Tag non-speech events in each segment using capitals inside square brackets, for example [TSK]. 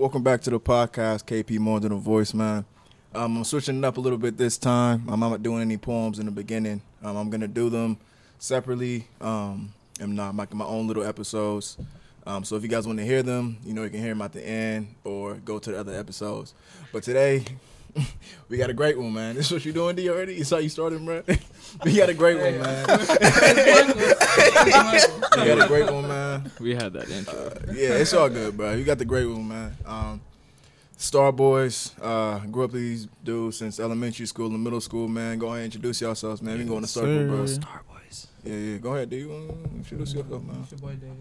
Welcome back to the podcast, KP More Than a Voice, man. Um, I'm switching it up a little bit this time. I'm not doing any poems in the beginning. Um, I'm gonna do them separately, um, and not making my own little episodes. Um, so if you guys want to hear them, you know you can hear them at the end or go to the other episodes. But today, [LAUGHS] we got a great one, man. [LAUGHS] This is what you're doing, D already? You saw you started, bro. [LAUGHS] we got a great one, man. [LAUGHS] we got a great one, man. We had that intro. Uh, yeah, it's all good, bro. You got the great one, man. Um, Star Boys, uh, grew up with these dudes since elementary school and middle school, man. Go ahead and introduce yourselves, man. We can go in the circle, bro. sir. Star Boys. Yeah, yeah. Go ahead, do you want to introduce yourself, man? It's your boy David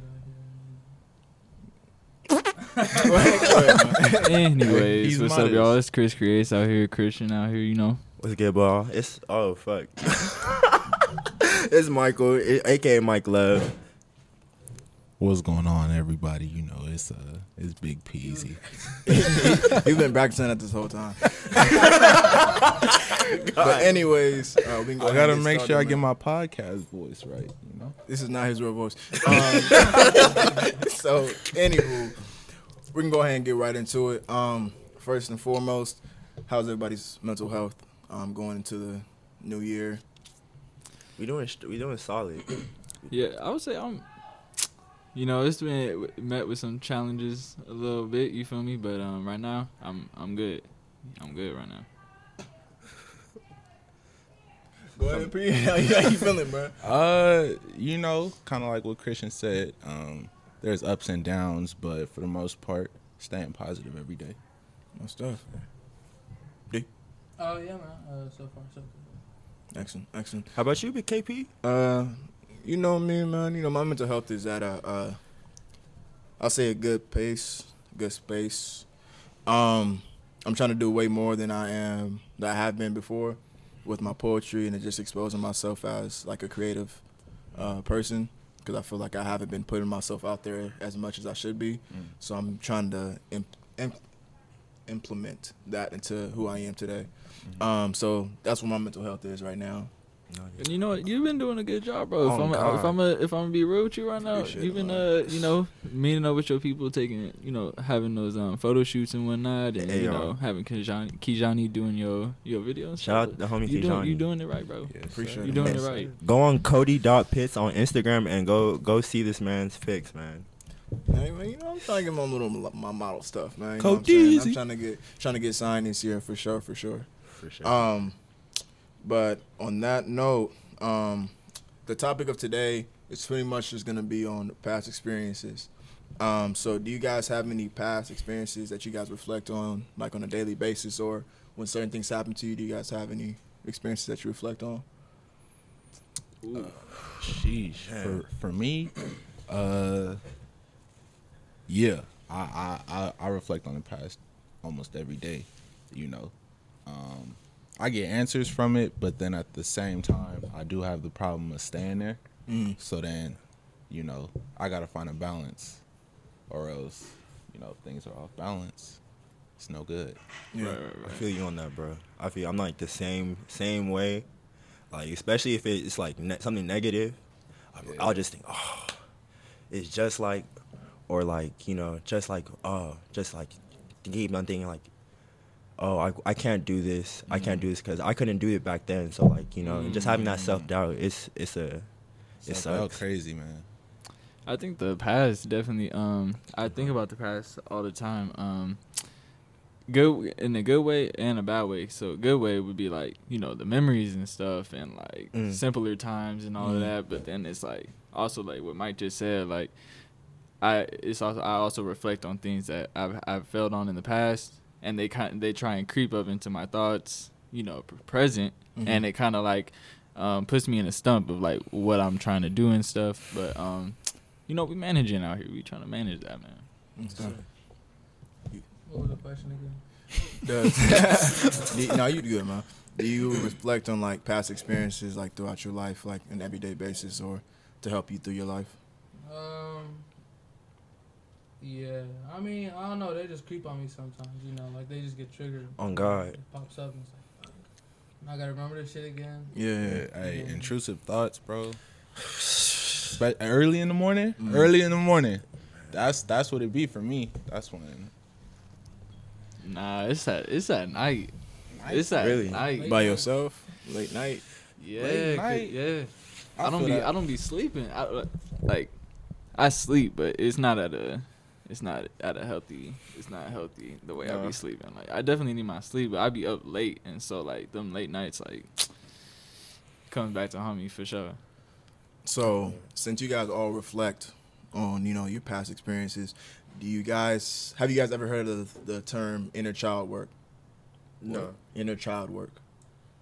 [LAUGHS] Go ahead, go ahead, man. [LAUGHS] Anyways, He's what's up, y'all? It's Chris Creates out here, Christian out here, you know. What's good, ball? It's oh fuck. [LAUGHS] it's Michael, aka Mike Love. What's going on, everybody? You know, it's uh, it's Big Peasy. [LAUGHS] You've been practicing that this whole time. [LAUGHS] but anyways, uh, we can go I gotta make sure I get my podcast voice right. You know, This is not his real voice. Um, so, anywho, we can go ahead and get right into it. Um, first and foremost, how's everybody's mental health um, going into the new year? We doing we doing solid. Yeah, I would say I'm. You know, it's been met with some challenges a little bit. You feel me? But um, right now, I'm I'm good. I'm good right now. Go ahead, P. [LAUGHS] How you, how you feeling, bro? uh, you know, kind of like what Christian said. Um, there's ups and downs, but for the most part, staying positive every day. My stuff. D. Oh yeah, man. Uh, so far so good. Excellent, excellent. How about you, Big KP? Uh, you know me, man. You know my mental health is at a, uh, I'll say a good pace, good space. Um, I'm trying to do way more than I am that I have been before with my poetry and just exposing myself as like a creative uh, person because I feel like I haven't been putting myself out there as much as I should be. So I'm trying to imp- imp- implement that into who I am today. Um, so that's what my mental health is right now. And you know what? You've been doing a good job, bro. if Oh, I'm God. if I'm a, if I'm gonna be real with you right now, Appreciate you've been uh you know meeting up with your people, taking you know having those um photo shoots and whatnot, and Hey, you yo. know having Kijani, Kijani doing your your videos. Shout out the homie you doing Kijani. you doing it right, bro. Appreciate You it, doing man. it right. Go on Cody.pits on Instagram and go go see this man's fix, man. Hey, man, you know, I'm trying to get my little my model stuff, man. You know what I'm. I'm trying to get trying to get signed this year for sure, for sure. For sure. Um, but on that note, um, the topic of today is pretty much just gonna be on past experiences. Um, so do you guys have any past experiences that you guys reflect on, like on a daily basis, or when certain things happen to you? Do you guys have any experiences that you reflect on? Sheesh. Man. For for me, uh, yeah, I, I I I reflect on the past almost every day. You know, um, I get answers from it, but then at the same time, I do have the problem of staying there. Mm. So then, you know, I gotta find a balance, or else, you know, if things are off balance, it's no good. Yeah. Right, right, I feel you on that, bro. I feel I'm like the same same way. Like especially if it's like ne- something negative, I- Yeah. I'll just think, oh, it's just like, or like you know, just like oh, just like keep on thinking like, oh, I I can't do this, I can't do this because I couldn't do it back then. So like you know, and just having that self doubt, it's it's a it So crazy, man. I think the past definitely. Um, I think about the past all the time. Um, good in a good way and a bad way. So a good way would be like you know the memories and stuff and like Mm. simpler times and all Mm. of that. But then it's like also like what Mike just said. Like I it's also I also reflect on things that I've I've failed on in the past and they kind they try and creep up into my thoughts. You know, p- present Mhm. and it kind of like um, puts me in a stump of like what I'm trying to do and stuff. But um, you know, we managing out here. We trying to manage that, man. Okay. What was the question again? Does do you- no, you good, man. Do you reflect on like past experiences, like throughout your life, like on an everyday basis, or to help you through your life? Um. Yeah, I mean, I don't know. They just creep on me sometimes. You know, like they just get triggered. On God. It pops up and it's like, fuck. I gotta remember this shit again. Yeah, Yeah, hey, Yeah. intrusive thoughts, bro. But early in the morning, Mm. early in the morning, that's that's what it be for me. That's when Nah, it's at it's at night. It's at Really? night. By yourself, late night. Yeah, Late 'cause- night? yeah. I I, don't be that. I don't be sleeping. I, like I sleep, but it's not at a it's not at a healthy. It's not healthy the way I No. be sleeping. Like I definitely need my sleep, but I be up late, and so like them late nights like [TSK] comes back to haunt me for sure. So, since you guys all reflect on, you know, your past experiences, do you guys have you guys ever heard of the term inner child work? No. Inner child work.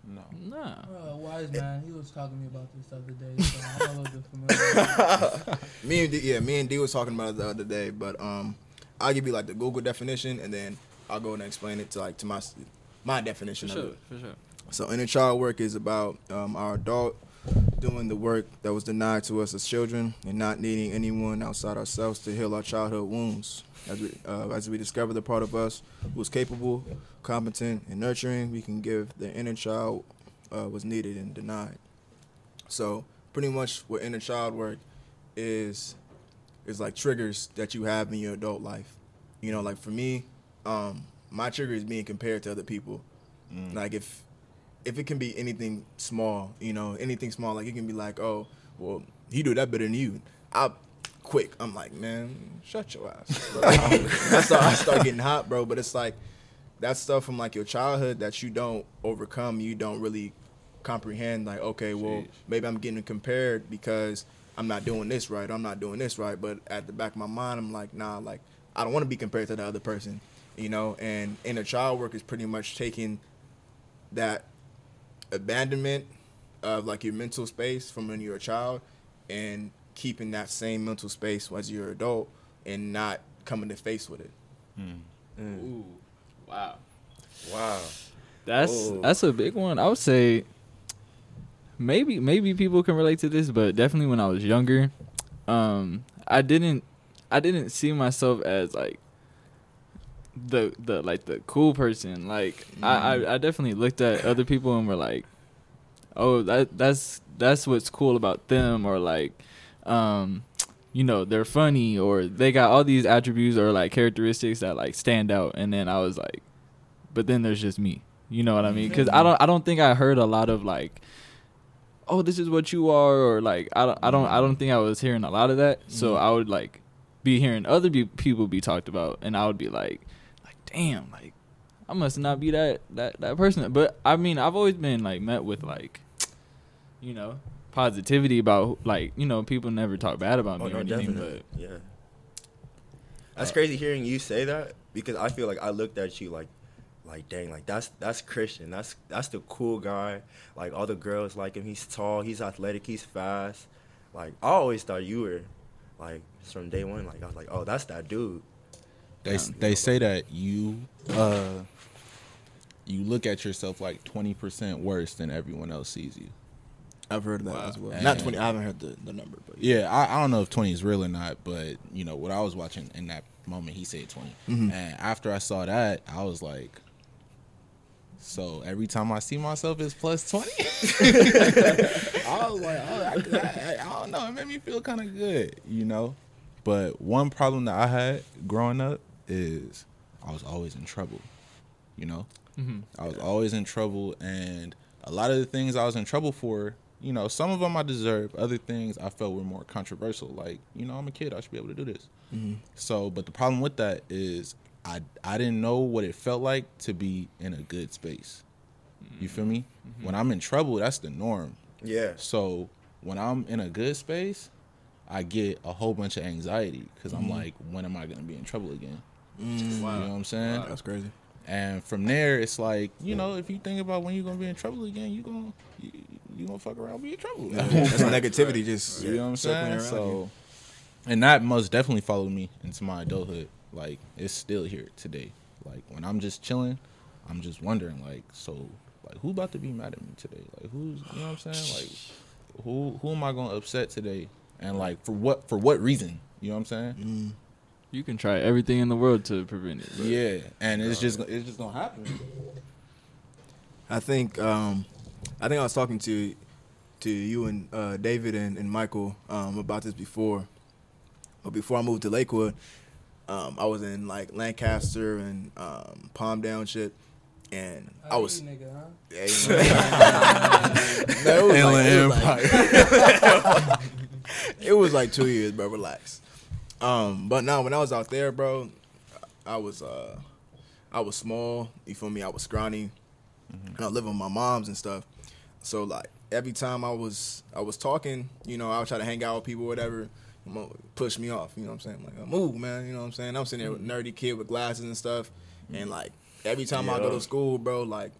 No. Nah. Uh, wise man, he was talking to me about this the other day, so I'm a little bit familiar. [LAUGHS] Me and D, yeah, me and D was talking about it the other day, but um, I'll give you like the Google definition, and then I'll go and explain it to like to my my For definition of sure. it. For sure. So inner child work is about um, our adult doing the work that was denied to us as children and not needing anyone outside ourselves to heal our childhood wounds. As we, uh, as we discover the part of us who is capable, competent, and nurturing, we can give the inner child uh, was needed and denied. So pretty much what inner child work is is like triggers that you have in your adult life. You know, like for me, um, my trigger is being compared to other people. Mm. Like if if it can be anything small, you know, anything small, like it can be like, oh, well, he do that better than you. I quick, I'm like, man, shut your ass. [LAUGHS] That's how I start getting hot, bro. But it's like that stuff from like your childhood that you don't overcome, you don't really comprehend. Like, okay, well, maybe I'm getting compared because I'm not doing this right. I'm not doing this right. But at the back of my mind, I'm like, nah, like I don't want to be compared to the other person, you know. And inner child work is pretty much taking that abandonment of like your mental space from when you're a child and keeping that same mental space as you're an adult and not coming to face with it. Mm. Mm. Ooh. Wow. Wow. That's Oh. that's a big one. I would say maybe maybe people can relate to this, but definitely when I was younger, um, I didn't I didn't see myself as like the the like the cool person. Like I, I I definitely looked at other people and were like, oh that that's that's what's cool about them, or like, um, you know they're funny or they got all these attributes or like characteristics that like stand out. And then I was like, but then there's just me. You know what I mean? Because I don't I don't think I heard a lot of like, oh this is what you are or like I don't I don't I don't think I was hearing a lot of that. So Mhm. I would like be hearing other be- people be talked about, and I would be like damn, like I must not be that that that person. But I mean I've always been like met with like, you know, positivity about like you know people never talk bad about Oh me no, or anything, definitely. Yeah. That's Uh, crazy hearing you say that because I feel like I looked at you like, like dang, like that's that's Christian. That's that's the cool guy. Like all the girls like him. He's tall. He's athletic. He's fast. Like I always thought you were, like from day one. Like I was like, oh, that's that dude. They they say that you uh you look at yourself like twenty percent worse than everyone else sees you. I've heard that Wow. as well. And- Not 20. I haven't heard the, the number, but Yeah, I, I don't know if twenty is real or not, but you know what I was watching in that moment, he said 20 Mhm. and after I saw that, I was like, so every time I see myself as plus twenty, [LAUGHS] I was like, oh, I, I, I don't know, it made me feel kind of good, you know. But one problem that I had growing up is I was always in trouble, you know. Mhm. I was always in trouble, and a lot of the things I was in trouble for, you know, some of them I deserve. Other things I felt were more controversial. Like, you know, I'm a kid, I should be able to do this. Mhm. So, but the problem with that is I I didn't know what it felt like to be in a good space. You feel me? When I'm in trouble, that's the norm. Yeah. So when I'm in a good space, I get a whole bunch of anxiety because I'm like, when am I gonna be in trouble again? Mm, You know what I'm saying? that's crazy. And from there, it's like you know, if you think about when you're gonna be in trouble again, you gonna you, you gonna fuck around, be in trouble. That's [LAUGHS] negativity just you know what I'm saying? around you. So, and that most definitely followed me into my adulthood. Like it's still here today. Like when I'm just chilling, I'm just wondering, like, so, like, who about to be mad at me today? Like, who's, you know what I'm saying? Like, who who am I gonna upset today? And like, for what for what reason? You know what I'm saying? Mm. You can try everything in the world to prevent it. but- Yeah, and it's just it's just gonna happen. I think um, I think I was talking to to you and uh, David and, and Michael um, about this before. But before I moved to Lakewood, Um, I was in like Lancaster and um, Palmdale and shit, and I Hey, was. nigga, huh? Yeah, no, [LAUGHS] it was like- it was like- [LAUGHS] it was like two years, bro. Relax. Um, but now when I was out there, bro, I was uh, I was small. You feel me? I was scrawny, and I lived with my moms and stuff. So like every time I was I was talking, you know, I would try to hang out with people, whatever. Push me off, you know what I'm saying? Like, move, man, you know what I'm saying? I'm sitting there with nerdy kid with glasses and stuff, and like every time I go to school, bro, like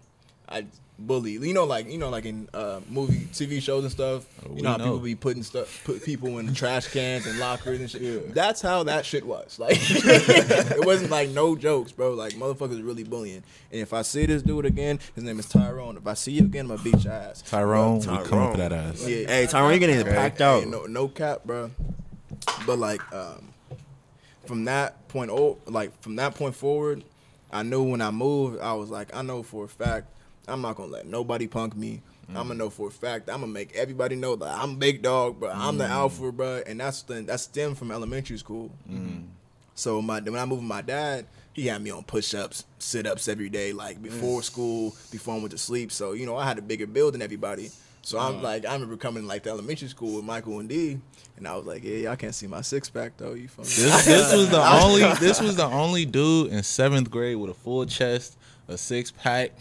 I bully. You know, like you know, like in uh, movie, TV shows and stuff. Oh, you know how know. people be putting stuff, put people in trash cans and lockers and shit. That's how that shit was. [LAUGHS] Like it wasn't like no jokes, bro. Like motherfuckers really bullying. And if I see this dude again, his name is Tyrone. If I see you again, I'm gonna beat your ass. Tyrone, we Tyrone. coming for that ass. Yeah. Hey, Tyrone, you're getting Hey, packed hey, out. no, no cap, bro. But like, um, from that point, oh, like from that point forward, I knew when I moved, I was like, I know for a fact, I'm not gonna let nobody punk me. I'm gonna mm. know for a fact, I'm gonna make everybody know that I'm big dog, bro. I'm the mm. alpha, bro, and that's the that stemmed from elementary school. Mm. So my when I moved with my dad, he had me on push ups, sit ups every day, like before school, before I went to sleep. So you know I had a bigger build than everybody. So I'm like I remember coming like to elementary school with Michael and D, and I was like, yeah, I can't see my six pack though. You feel me? This, this was the [LAUGHS] only this was the only dude in seventh grade with a full chest, a six pack.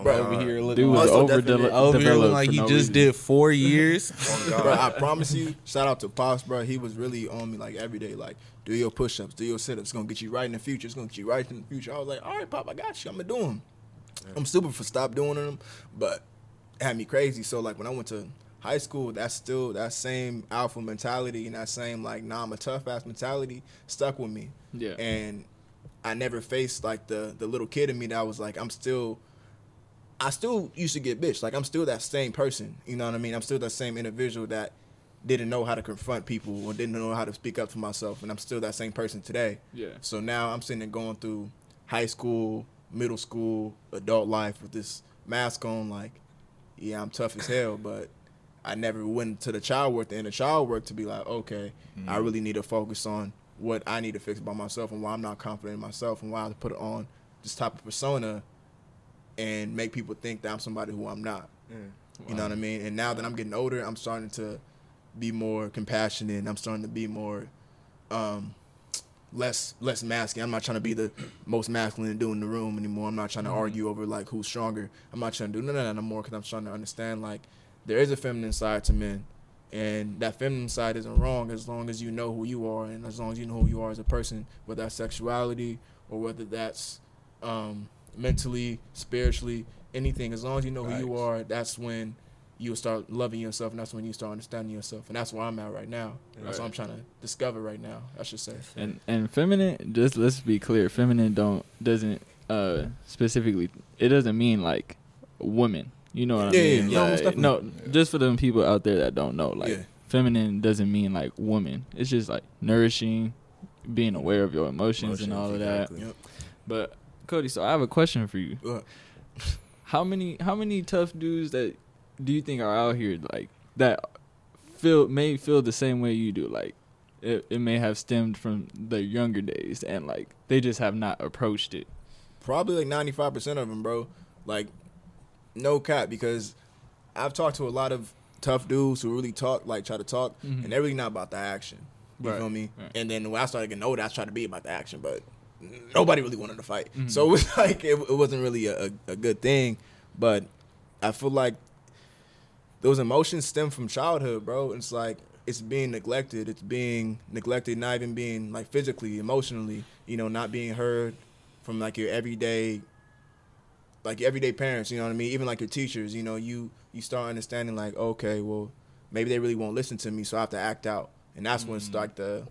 Bro, over here looking Dude like, was Also over definitely- over here looking like he no just reason. did four [LAUGHS] years. bro, I promise you. Shout out to Pops, bro. He was really on me like every day. Like, do your push ups, do your sit ups. It's gonna get you right in the future. It's gonna get you right in the future. I was like, all right, Pop, I got you. I'm gonna do them. I'm stupid for stop doing them, but it had me crazy. So like when I went to high school, that's still that same alpha mentality and that same like, nah, I'm a tough ass mentality stuck with me. Yeah. And I never faced like the the little kid in me that was like, I'm still. I still used to get bitch. Like I'm still that same person. You know what I mean? I'm still that same individual that didn't know how to confront people or didn't know how to speak up for myself, and I'm still that same person today. Yeah. So now I'm sitting there going through high school, middle school, adult life with this mask on. Like, yeah, I'm tough as hell, but I never went to the child work, the inner child work, to be like, okay, I mm. really need to focus on what I need to fix by myself and why I'm not confident in myself and why I put it on this type of persona and make people think that I'm somebody who I'm not. You know what I mean? And now that I'm getting older, I'm starting to be more compassionate. And I'm starting to be more um, less less masculine. I'm not trying to be the most masculine dude in the room anymore. I'm not trying to argue over like who's stronger. I'm not trying to do none of that no more because I'm trying to understand like there is a feminine side to men, and that feminine side isn't wrong as long as you know who you are and as long as you know who you are as a person, whether that's sexuality or whether that's um, mentally, spiritually, anything. As long as you know who you are, that's when you'll start loving yourself, and that's when you start understanding yourself, and that's where I'm at right now. That's what I'm trying to discover right now. I should say. And and feminine, just let's be clear, feminine don't doesn't uh specifically it doesn't mean like women. You know what Yeah, I mean? yeah. No, Like, definitely. no, just for them people out there that don't know, like Yeah. feminine doesn't mean like woman. It's just like nourishing, being aware of your emotions, and all of that. exactly. Yep. But Cody, so I have a question for you. What? How many how many tough dudes that do you think are out here like that feel may feel the same way you do? Like it, it may have stemmed from their younger days and like they just have not approached it. Probably like ninety five percent of them, bro. Like, no cap, because I've talked to a lot of tough dudes who really talk, like try to talk, Mhm. and they're really not about the action. You Right, feel me? right. And then when I started getting older, I tried to be about the action, but nobody really wanted to fight. Mhm. So it was [LAUGHS] like it, it wasn't really a, a, good thing. But I feel like those emotions stem from childhood, bro. It's like it's being neglected. It's being neglected, not even being like physically, emotionally. You know, not being heard from like your everyday, like your everyday parents. You know what I mean? Even like your teachers. You know, you you start understanding like, okay, well, maybe they really won't listen to me, so I have to act out. And that's when it's like the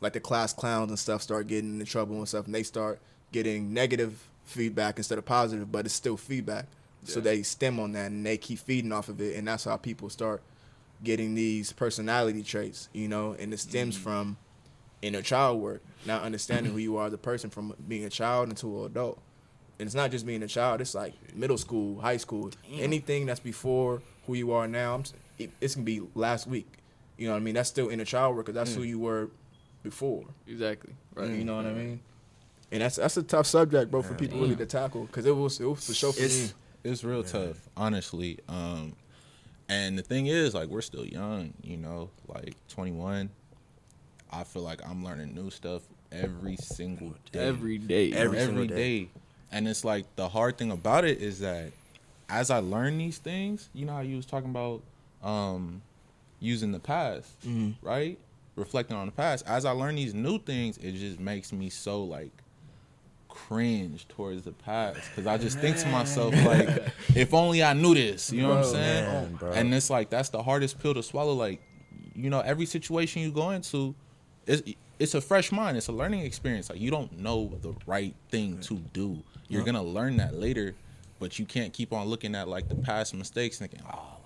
like the class clowns and stuff start getting into trouble and stuff, and they start getting negative feedback instead of positive, but it's still feedback. So they stem on that and they keep feeding off of it, and that's how people start getting these personality traits, you know, and it stems mm. from inner child work, not understanding who you are as a person from being a child into an adult. And it's not just being a child; it's like middle school, high school, anything that's before who you are now. I'm, s- it, it's gonna be last week. You know what I mean? That's still inner child work because that's mm. who you were before. Exactly. Right. You know what I mean? And that's that's a tough subject, bro, for people really to tackle because it was it was for sure for It's- me. It's real tough, honestly. Um, and the thing is, like, we're still young, you know, like 21. I feel like I'm learning new stuff every single day. Every day. Every every single day. day. And it's like the hard thing about it is that as I learn these things, you know how you was talking about um, using the past, Mhm. right? Reflecting on the past. As I learn these new things, it just makes me so like cringe towards the past because I just think to myself like, if only I knew this. You know what I'm saying? man, bro. And it's like that's the hardest pill to swallow. Like, you know, every situation you go into, it's it's a fresh mind. It's a learning experience. Like you don't know the right thing to do. You're gonna learn that later, but you can't keep on looking at like the past mistakes, thinking, oh,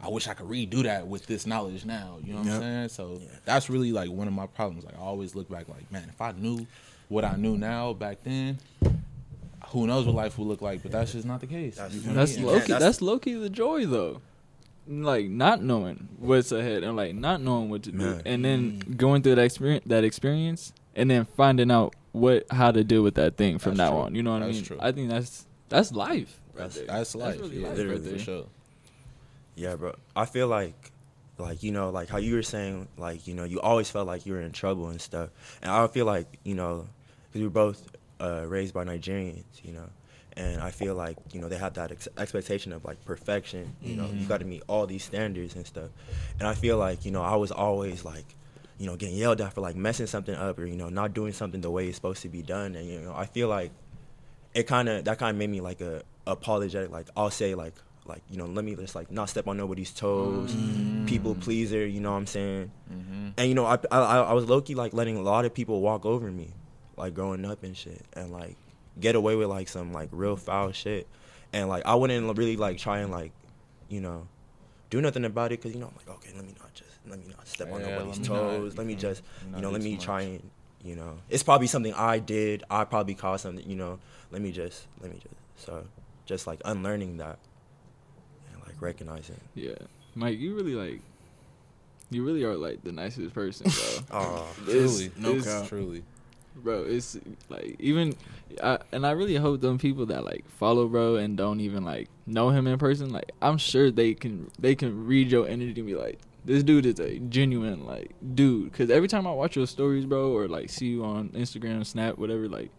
I wish I could redo that with this knowledge now. You know what Yep. I'm saying? So that's really like one of my problems. Like I always look back, like man, if I knew what I knew now back then. Who knows what life would look like, but that's just not the case. That's- You feel That's me? Yeah, low key. that's- That's, low key the joy though. Like not knowing what's ahead and like not knowing what to do, Man. and then going through that experience, that experience, and then finding out what how to deal with that thing from That's now true. on. You know what That's I mean? true. I think that's that's life. Right That's- there. That's life. really yeah, life literally, right for sure. Yeah, bro. I feel like, like you know, like how you were saying, like you know, you always felt like you were in trouble and stuff. And I feel like you know, because we were both uh, raised by Nigerians, you know, and I feel like you know they have that ex- expectation of like perfection. You know, you got to meet all these standards and stuff. And I feel like you know I was always like. You know, getting yelled at for like messing something up or you know not doing something the way it's supposed to be done, and you know I feel like it kind of that kind of made me like a apologetic. Like I'll say like like you know let me just like not step on nobody's toes, people pleaser. You know what I'm saying? Mm-hmm. And you know I I, I was low key like letting a lot of people walk over me, like growing up and shit, and like get away with like some like real foul shit, and like I wouldn't really like try and like you know do nothing about it because you know I'm like okay let me not just let me not step on Yeah, nobody's let me not, toes. let me mm, just you know let me much. try and you know it's probably something I did. I probably caused something. You know let me just let me just so just like unlearning that and like recognizing. Yeah, Mike, you really like, you really are like the nicest person, bro. [LAUGHS] Oh, It's- Truly, no it's- cap. truly. bro. It's like even, I, and I really hope them people that like follow bro and don't even like know him in person, like I'm sure they can they can read your energy and be like, this dude is a genuine like dude. Cause every time I watch your stories, bro, or like see you on Instagram, Snap, whatever, like,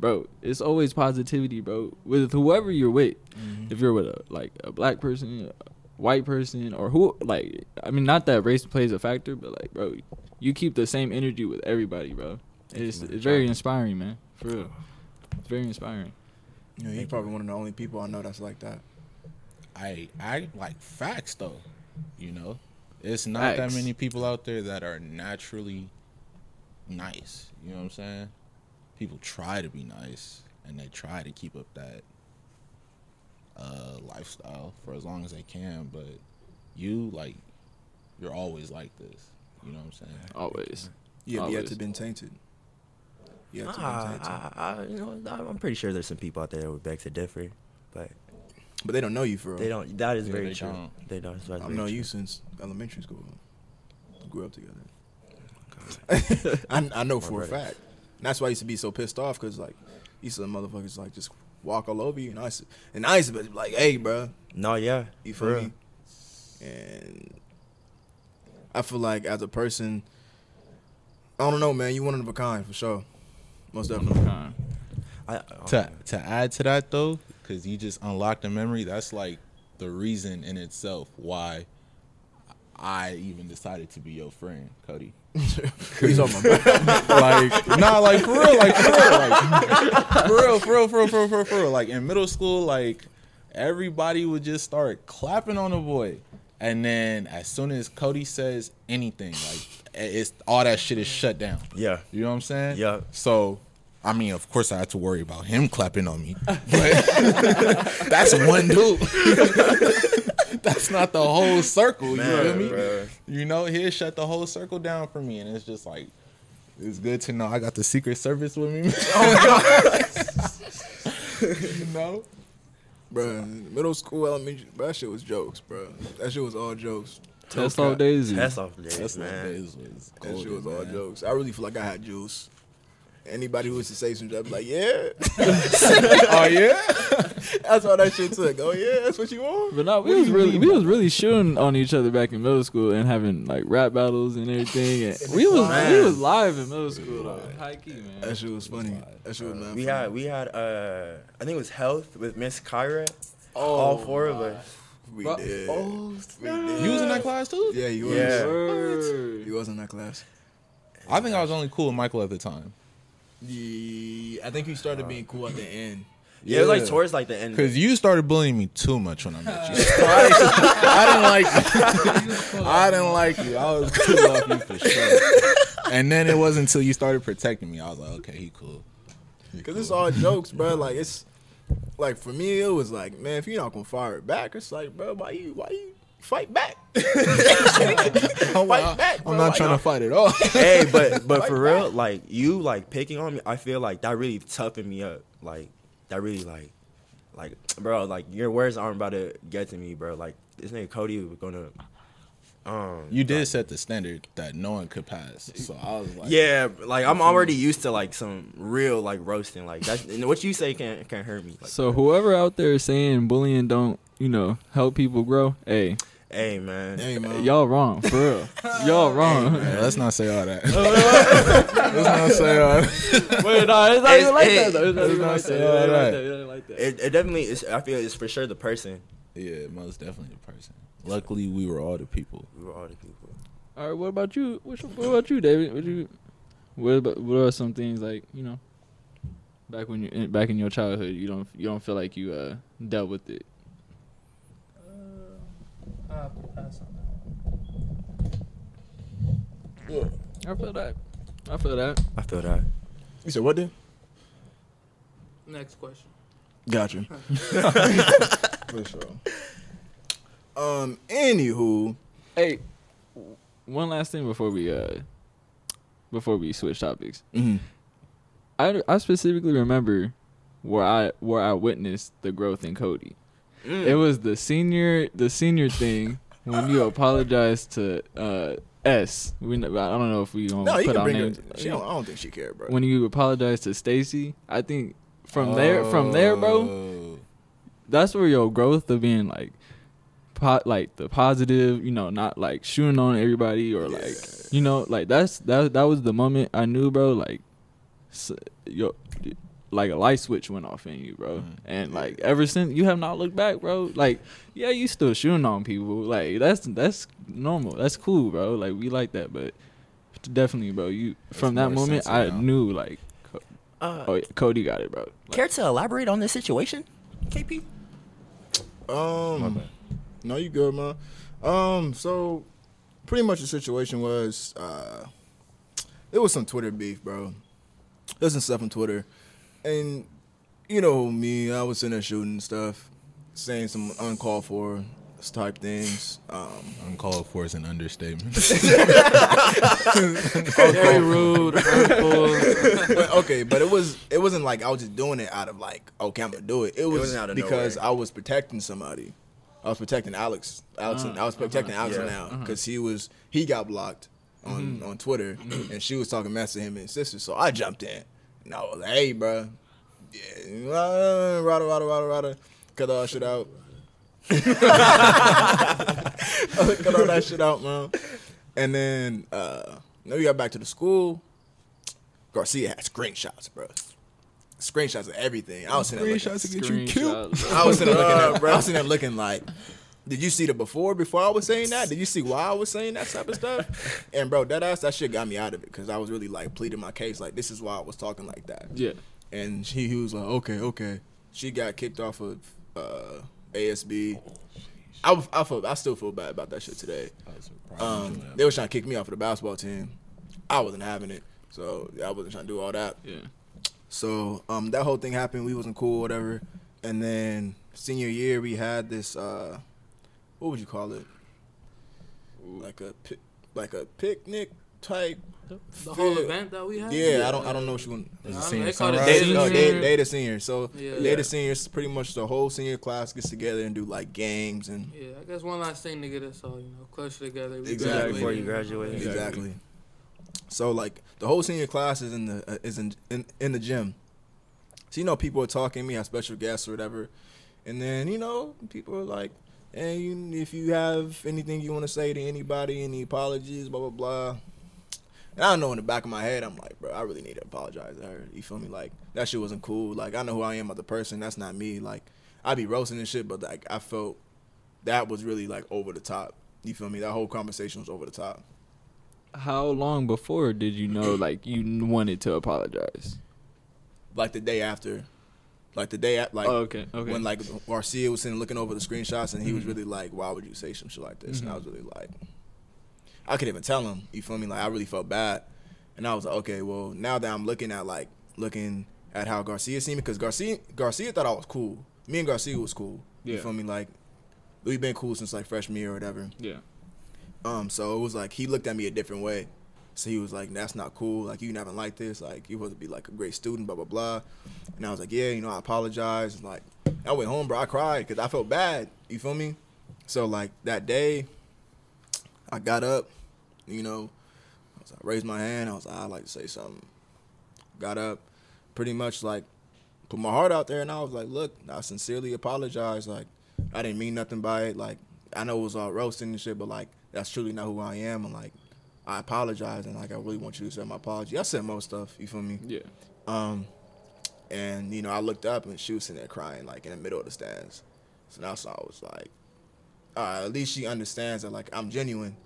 bro, it's always positivity, bro. With whoever you're with, mm-hmm. if you're with a like a black person, a white person, or who like I mean, not that race plays a factor, but like, bro, you keep the same energy with everybody, bro. It's it's very inspiring, man. For real, it's very inspiring. You know, you're probably one of the only people I know that's like that. I I like facts though. You know, it's not that many people out there that are naturally nice. You know what I'm saying? People try to be nice and they try to keep up that uh, lifestyle for as long as they can. But you like, you're always like this. You know what I'm saying? Always. You have yet Always. to been tainted. You have to Nah, been tainted. I, I, you know, I- I'm pretty sure there's some people out there that would beg to differ, but but they don't know you for real. they don't. That is Yeah, very they true. don't. They don't. That's I've known true. you since elementary school. We grew up together. [LAUGHS] I, I know My for a fact. And that's why I used to be so pissed off because like these some motherfuckers like just walk all over you and I used to, and I used to be like, hey, bro, No, yeah, you for feel real. me? And I feel like as a person, I don't know, man. You one of a kind for sure, most definitely. Kind. I, oh, to man. to add to that though, because you just unlocked a memory. That's like the reason in itself why I even decided to be your friend, Cody. [LAUGHS] He's on my back. like nah, like for real, like for real, like for real, for real, for real, for real, for real, for real. Like in middle school, like everybody would just start clapping on the boy, and then as soon as Cody says anything, like it's all that shit is shut down. yeah, You know what I'm saying? Yeah. So, I mean, of course, I had to worry about him clapping on me, but [LAUGHS] that's one dude. [LAUGHS] [LAUGHS] that's not the whole circle. You feel Man, me? bruh. You know, he'll shut the whole circle down for me, and it's just like it's good to know I got the Secret Service with me. [LAUGHS] Oh God. [LAUGHS] you know? bro. Middle school, elementary, bro, that shit was jokes, bro. That shit was all jokes. Test cap. off days. Test off days, That's what man. days was. That shit was golden, all jokes. I really feel like I had juice. Anybody who was to say some shit, I'd be like, yeah. oh yeah. [LAUGHS] That's all that shit took. Oh yeah, that's what you want. But no, we was really we was really shooting on each other back in middle school and having like rap battles and everything. And we was we was live in middle school though. High key, man. That shit was funny. That shit was mad We funny. had we had uh I think it was health with Miss Kyra. all four of us. We Bro- did. Oh, we did. You was in that class too? Yeah, you was. Yeah. Word. He was in that class. I think I was only cool with Michael at the time. Yeah, I think he started being cool at the end. Yeah, it was like Yeah. towards like the end. Cause you started bullying me too much when I met you. [LAUGHS] I didn't like you. [LAUGHS] I didn't like you. I was cool off you for sure. And then it wasn't until you started protecting me. I was like, okay, he cool. Cause it's all [LAUGHS] jokes, bro. Like it's like for me, it was like, man, if you're not gonna fire it back, it's like, bro, why you why you fight back? I'm, Fight back, bro. I'm not Why trying you- to fight at all. hey, but but Like for that. real, like you like picking on me, I feel like that really toughened me up. Like that really like like [TSK] bro, like your words aren't about to get to me, bro. Like this nigga Cody was gonna um You did set the standard that no one could pass. So I was like, Yeah, like I'm already used to like some real like roasting. Like that's and what you say can can hurt me. Like, So whoever out there saying bullying don't, you know, help people grow, hey, hey man, Hey, man. y'all wrong, for real. [LAUGHS] y'all wrong. Yeah, let's not say all that. [LAUGHS] let's not say all that. [LAUGHS] Wait, no, it's not It's- even like it- that though. It's not even like that. say It ain't like that. that. It ain't like that. it, it definitely is. I feel it's for sure the person. Yeah, most definitely the person. Luckily, we were all the people. We were all the people. All right, what about you? What, what about you, David? What you? What about, what are some things like you know? Back when you back in your childhood, you don't you don't feel like you uh dealt with it. Uh, I have pass on that one. I feel that. I feel that. I feel that. You said what then? Next question. Gotcha. [LAUGHS] For sure. Um. Anywho, Hey, one last thing before we uh before we switch topics. mhm. I I specifically remember where I where I witnessed the growth in Cody. Mm. It was the senior the senior thing when you apologized to uh S. We I don't know if we gonna no, put our her. names. She don't, I don't think she cared, bro. when you apologized to Stacy, I think from there from there, bro, Oh. that's where your growth of being like pot like the positive, you know, not like shooting on everybody or like you know, like that's that that was the moment I knew, bro, like s- yo like a light switch went off in you, bro. Mhm. And like ever since you have not looked back, bro. Like yeah, you still shooting on people. Like that's that's normal. That's cool, bro. Like we like that, but definitely, bro. You from that moment, I now. knew like, Uh, oh, yeah, Cody got it, bro. Like, care to elaborate on this situation, KP? Um, no, you good, man. Um, so pretty much the situation was, uh, it was some Twitter beef, bro. There's some stuff on Twitter, and you know me, I was in there shooting stuff, saying some uncalled for type things. Um, Uncalled for is an understatement. [LAUGHS] very rude, but okay, but it was it wasn't like I was just doing it out of like okay I'm gonna do it. It was wasn't out of because nowhere. I was protecting somebody. I was protecting Alex. Alex, Uh, I was protecting Alex Yeah. now because he was he got blocked on on Twitter and she was talking mess to him and his sister. So I jumped in and I was like, hey, bro, yeah, uh, rada rada rada rada, cut all that shit out. [LAUGHS] cut all that shit out, man. And then uh, then we got back to the school. Garcia had screenshots, bro. Screenshots of everything. I was sitting there looking, Screenshots to get you killed. I was sitting there looking at, bro. I was sitting there looking like, did you see the before before I was saying that? Did you see why I was saying that type of stuff? [LAUGHS] And bro, that ass that shit got me out of it because I was really like pleading my case. Like this is why I was talking like that. Yeah. And she he was like, okay, okay. She got kicked off of uh, ASB. I, I feel I still feel bad about that shit today. Um, they was trying to kick me off of the basketball team. I wasn't having it, so I wasn't trying to do all that. Yeah. So um, that whole thing happened. We wasn't cool, whatever. And then senior year, we had this. Uh, what would you call it? Like a pi- like a picnic type. The whole feel- event that we had. Yeah, I don't I don't know which one. There's a Nah, senior they call it sunrise. They, Senior. no, they, they the seniors. So Yeah. they the seniors. Pretty much the whole senior class gets together and do like games and Yeah, I guess one last thing to get us all, you know, closer together. We Exactly. graduated. Before you graduate. Exactly. exactly. So like the whole senior class is in the uh, is in, in in the gym. So you know people are talking. We have special guests or whatever, and then you know people are like, "Hey, you, if you have anything you want to say to anybody, any apologies, blah blah blah." And I know in the back of my head, I'm like, bro, I really need to apologize to her. You feel me? Like that shit wasn't cool. Like I know who I am as a person. That's not me. Like I'd be roasting and shit, but like I felt that was really like over the top. You feel me? That whole conversation was over the top. How long before did you know like you wanted to apologize? like the day after, like the day at like oh, okay, okay. when like Garcia was sitting looking over the screenshots and he was Mhm. really like, "Why would you say some shit like this?" And I was really like, I couldn't even tell him. You feel me? Like I really felt bad, and I was like, okay, well now that I'm looking at like looking at how Garcia seen me because Garcia Garcia thought I was cool. Me and Garcia was cool. You Yeah. feel me? Like we've been cool since like freshman year or whatever. yeah. Um, so it was like he looked at me a different way. So he was like, "That's not cool. Like you never like this. Like you supposed to be like a great student, blah blah blah." And I was like, "Yeah, you know, I apologize." And like I went home, bro. I cried because I felt bad. You feel me? So like that day, I got up. You know, I, was, I raised my hand. I was like, "I'd like to say something." Got up, pretty much like put my heart out there, and I was like, "Look, I sincerely apologize. Like I didn't mean nothing by it. Like I know it was all roasting and shit, but like that's truly not who I am. And like I apologize, and like I really want you to accept my apology. I said most stuff. You feel me? Yeah. Um, and you know I looked up and she was sitting there crying like in the middle of the stands. So that's why I was like, all right, at least she understands that like I'm genuine.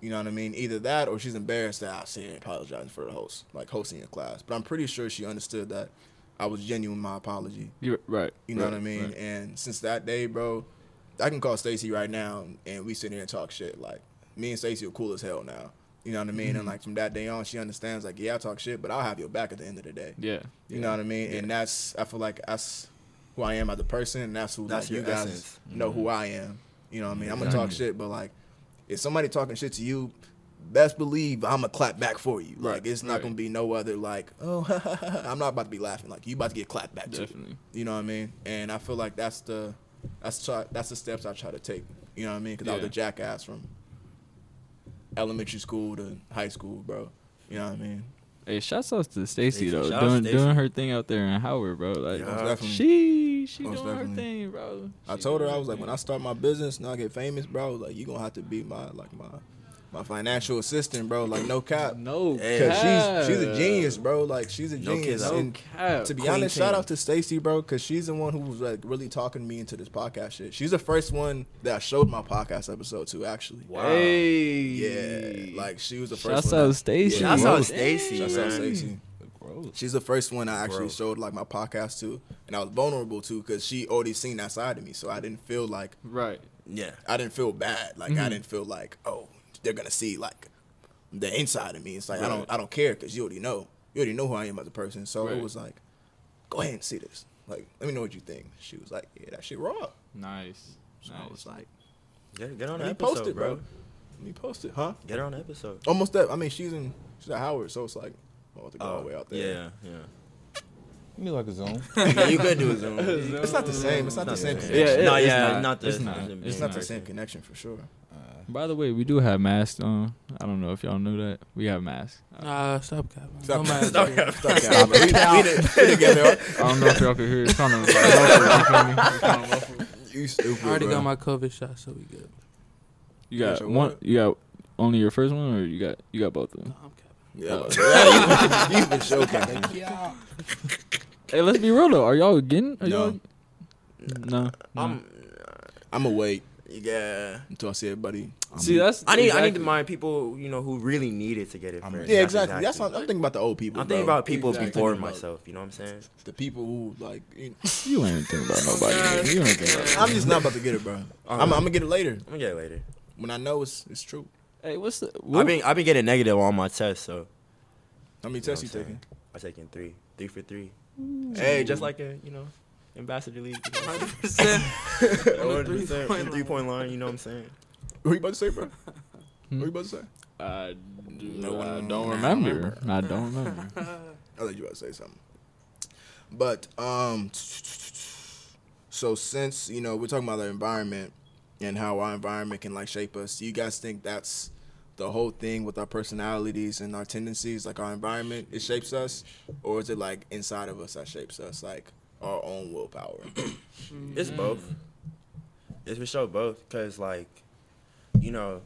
You know what I mean? Either that or she's embarrassed that I said apologizing for the host, like hosting a class. But I'm pretty sure she understood that I was genuine my apology. You're right. You know right, what I mean? right. And since that day, bro, I can call Stacy right now and we sit here and talk shit. Like me and Stacy are cool as hell now. You know what I mean? Mm-hmm. And like from that day on, she understands like, yeah, I talk shit, but I'll have your back at the end of the day. Yeah. You know what I mean? And that's I feel like that's who I am as a person, and that's who That's like, you guys essence. know who I am. You know what I mean? I'm gonna talk shit, but like if somebody talking shit to you, best believe I'm gonna clap back for you. Like it's not right. gonna be no other like oh [LAUGHS] I'm not about to be laughing. Like you about to get clapped back too. Definitely. You know what I mean? And I feel like that's the that's try, that's the steps I try to take. You know what I mean? Because I was a jackass from elementary school to high school, bro. You know what I mean? Hey, shouts out to Stacy though, shout to doing doing her thing out there in Howard, bro. Like Yeah. Definitely. she she Most doing her thing, bro. I told her I was like, thing. when I start my business and I get famous, bro, like you gonna have to be my like my my financial assistant, bro. Like no cap, [CLEARS THROAT] no, Hey. cap. she's she's a genius, bro. Like she's a No genius. kids. No and cap. to be Queen honest, shout out to Stacy, bro, because she's the one who was like really talking me into this podcast shit. She's the first one that I showed my podcast episode to, actually. Wow. Hey, Yeah, like she was the first shouts one. out Stacy. Yeah, Shouts out Stacy, Shouts out. Stacy. She's the first one I actually Bro. showed like my podcast to, and I was vulnerable to because she already seen that side of me, so I didn't feel like Right. Yeah. I didn't feel bad. Like I Mhm. didn't feel like oh they're gonna see like the inside of me. It's like I don't I don't care because you already know you already know who I am as a person. So Right. it was like go ahead and see this. Like let me know what you think. She was like yeah that shit raw. Nice. So I was like Get, get on let the me episode, post it, bro. bro. Let me post it, huh? Get her on the episode. Almost that. I mean she's in she's at Howard, so it's like I want to go all Oh, the way out there. Yeah, yeah. Give me like a zone. [LAUGHS] yeah you could do a Zoom. [LAUGHS] It's not the same. It's not the Not same the same. connection. Yeah, it- no, it's yeah, not. not the. It's not. the- It's Yeah. not the same connection for sure. Uh, By the way, we do have masks on. I don't know if y'all knew that. We have masks. Nah, stop capping. Stop No capping. Stop capping. Stop capping. We- we- we together. [LAUGHS] I don't know if y'all can hear. It's kind of like you feel? It's kinda muffled. You stupid. I already bro. got my COVID shot, so we good. You got one. what? You got only your first one, or you got you got both of No, them. I'm capping. Yeah, Oh. you, you've been showcasing. Hey, let's be real though. Are y'all getting? Are No. y'all? No. no. I'm. I'm gonna wait Yeah. until I see everybody. See, that's I need. I need exactly- to mind people, you know, who really needed to get it first. Yeah, exactly. That's what I'm thinking about the old people. I'm thinking bro. about people Exactly. before about- myself. You know what I'm saying? the people who like. You know, [LAUGHS] You ain't thinking about nobody. You ain't thinking about. I'm just not about to get it, bro. I'm, I'm gonna get it later I'm gonna get it later. when I know it's it's true. Hey, what's the? I've been I've been getting negative on my test, so How many you tests you taking? I'm taking? saying? I taking three, three for three. Hey, just like a you know, ambassador league. You 100%. [LAUGHS] [LAUGHS] Three-point line. three point line. You know what I'm saying? What you about to say, bro? Hmm? [LAUGHS] What you about to say? uh, No I don't I remember. I don't remember. I thought you were about to say something. But um, so since you know we're talking about the environment and how our environment can like shape us, do you guys think that's the whole thing with our personalities and our tendencies? Like our environment, it shapes us, or is it like inside of us that shapes us, like our own willpower? [CLEARS THROAT] It's both. It's for sure both, cause like, you know,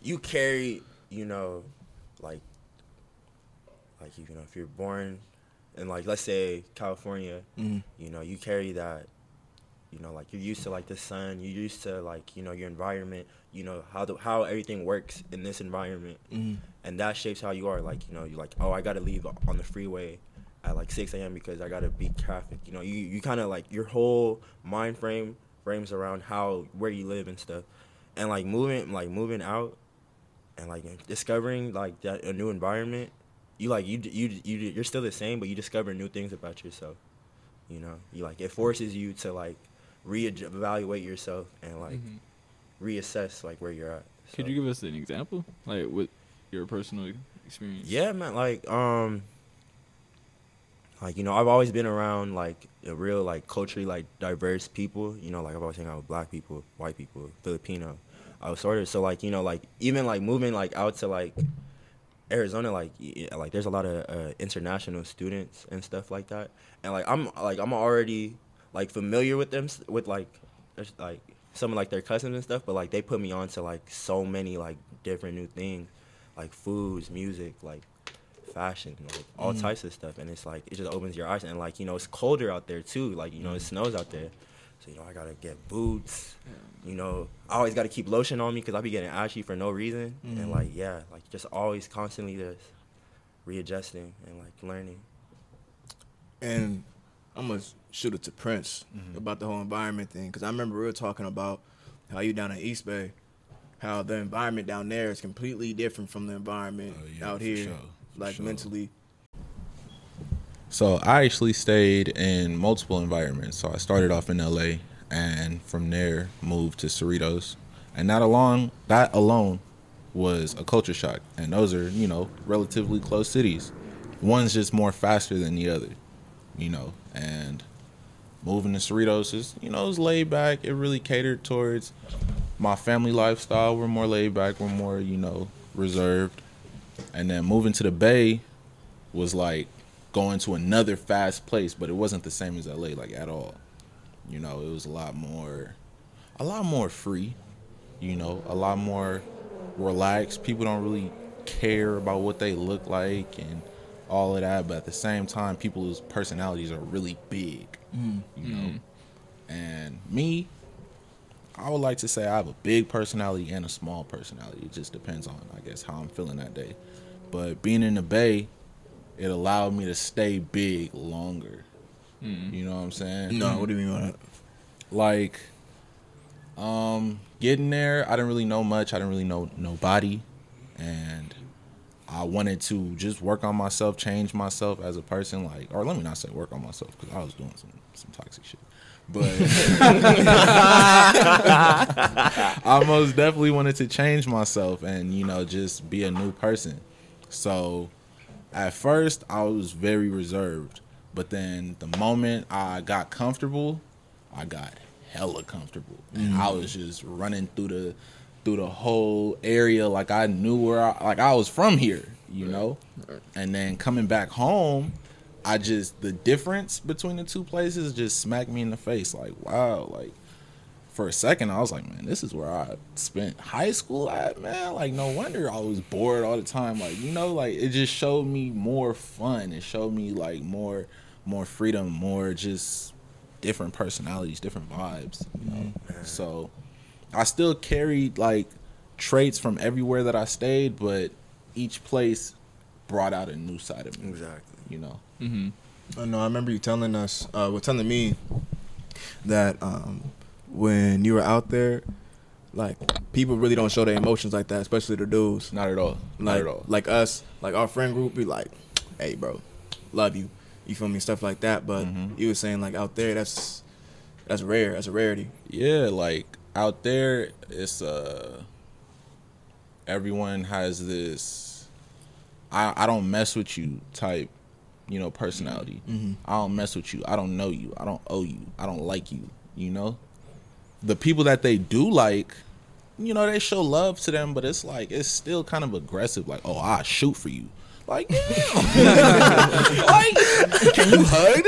you carry, you know, like, like you know, if you're born in like let's say California, Mhm. you know, you carry that, you know, like you're used to like the sun, you're used to like you know your environment, you know how the how everything works in this environment, Mhm. and that shapes how you are. Like you know, you're like, oh, I gotta leave on the freeway at like 6 a.m. because I gotta beat traffic. You know, you you kind of like your whole mind frame frames around how where you live and stuff, and like moving like moving out, and like discovering like that a new environment. You like you you you you're still the same, but you discover new things about yourself. You know, you like it forces you to like reevaluate yourself and like Mhm. Reassess like where you're at. Could you give us an example, like with your personal experience? Yeah, man. Like, um, like you know, I've always been around like a real like culturally like diverse people. You know, like I've always hang out with black people, white people, Filipino. I was sort of so like you know like even like moving like out to like Arizona, like like there's a lot of uh, international students and stuff like that, and like I'm like I'm already like familiar with them with like like some of like their cousins and stuff, but like they put me on to like so many like different new things, like foods, music, like fashion, like all Mm. types of stuff, and it's like it just opens your eyes, and like you know it's colder out there too, like you know it snows out there, so you know I gotta get boots, you know I always gotta keep lotion on me because I be getting ashy for no reason, Mhm. and like yeah, like just always constantly just readjusting and like learning. And I'm gonna shoot it to Prince Mhm. about the whole environment thing because I remember we were talking about how you down in East Bay, how the environment down there is completely different from the environment Oh, yeah, out here, sure, like sure. mentally. So I actually stayed in multiple environments. So I started off in LA and from there moved to Cerritos. And that alone that alone was a culture shock. And those are, you know, relatively close cities. One's just more faster than the other, you know. And moving to Cerritos is, you know, it was laid back. It really catered towards my family lifestyle. We're more laid back, we're more, you know, reserved. And then moving to the Bay was like going to another fast place, but it wasn't the same as LA like at all. You know, it was a lot more a lot more free, you know, a lot more relaxed. People don't really care about what they look like and all of that, but at the same time people's personalities are really big, Mm. you know. Mm. And me, I would like to say I have a big personality and a small personality. It just depends on, I guess, how I'm feeling that day. But being in the Bay, it allowed me to stay big longer. Mm. You know what I'm saying? No, what do you mean by that? Like, um, getting there, I didn't really know much. I didn't really know nobody, and I wanted to just work on myself, change myself as a person. Like, or let me not say work on myself because I was doing some some toxic shit. But [LAUGHS] I most definitely wanted to change myself and you know just be a new person. So at first I was very reserved, but then the moment I got comfortable, I got hella comfortable. And I mm. was just running through the through the whole area like I knew where I like I was from here, you know? And then coming back home, I just the difference between the two places just smacked me in the face like wow, like for a second I was like, man, this is where I spent high school at, man. Like no wonder I was bored all the time. Like, you know, like it just showed me more fun. It showed me like more more freedom, more just different personalities, different vibes, you know. Mm-hmm. So I still carried like traits from everywhere that I stayed, but each place brought out a new side of me, Exactly. you know. Mm-hmm. I know. I remember you telling us, uh, well, telling me that um, when you were out there, like people really don't show their emotions like that, especially the dudes. Not at all. Not Like, at all. like us, like our friend group, be like, "Hey, bro, love you," you feel me, stuff like that. But Mhm. you were saying like out there, that's that's rare. That's a rarity. Yeah, like out there, it's uh, everyone has this I, I don't mess with you type, you know, personality. I don't mess with you. I don't know you. I don't owe you. I don't like you, you know? The people that they do like, you know, they show love to them, but it's like it's still kind of aggressive, like, oh, I shoot for you. Like, damn. [LAUGHS] like, can you hug?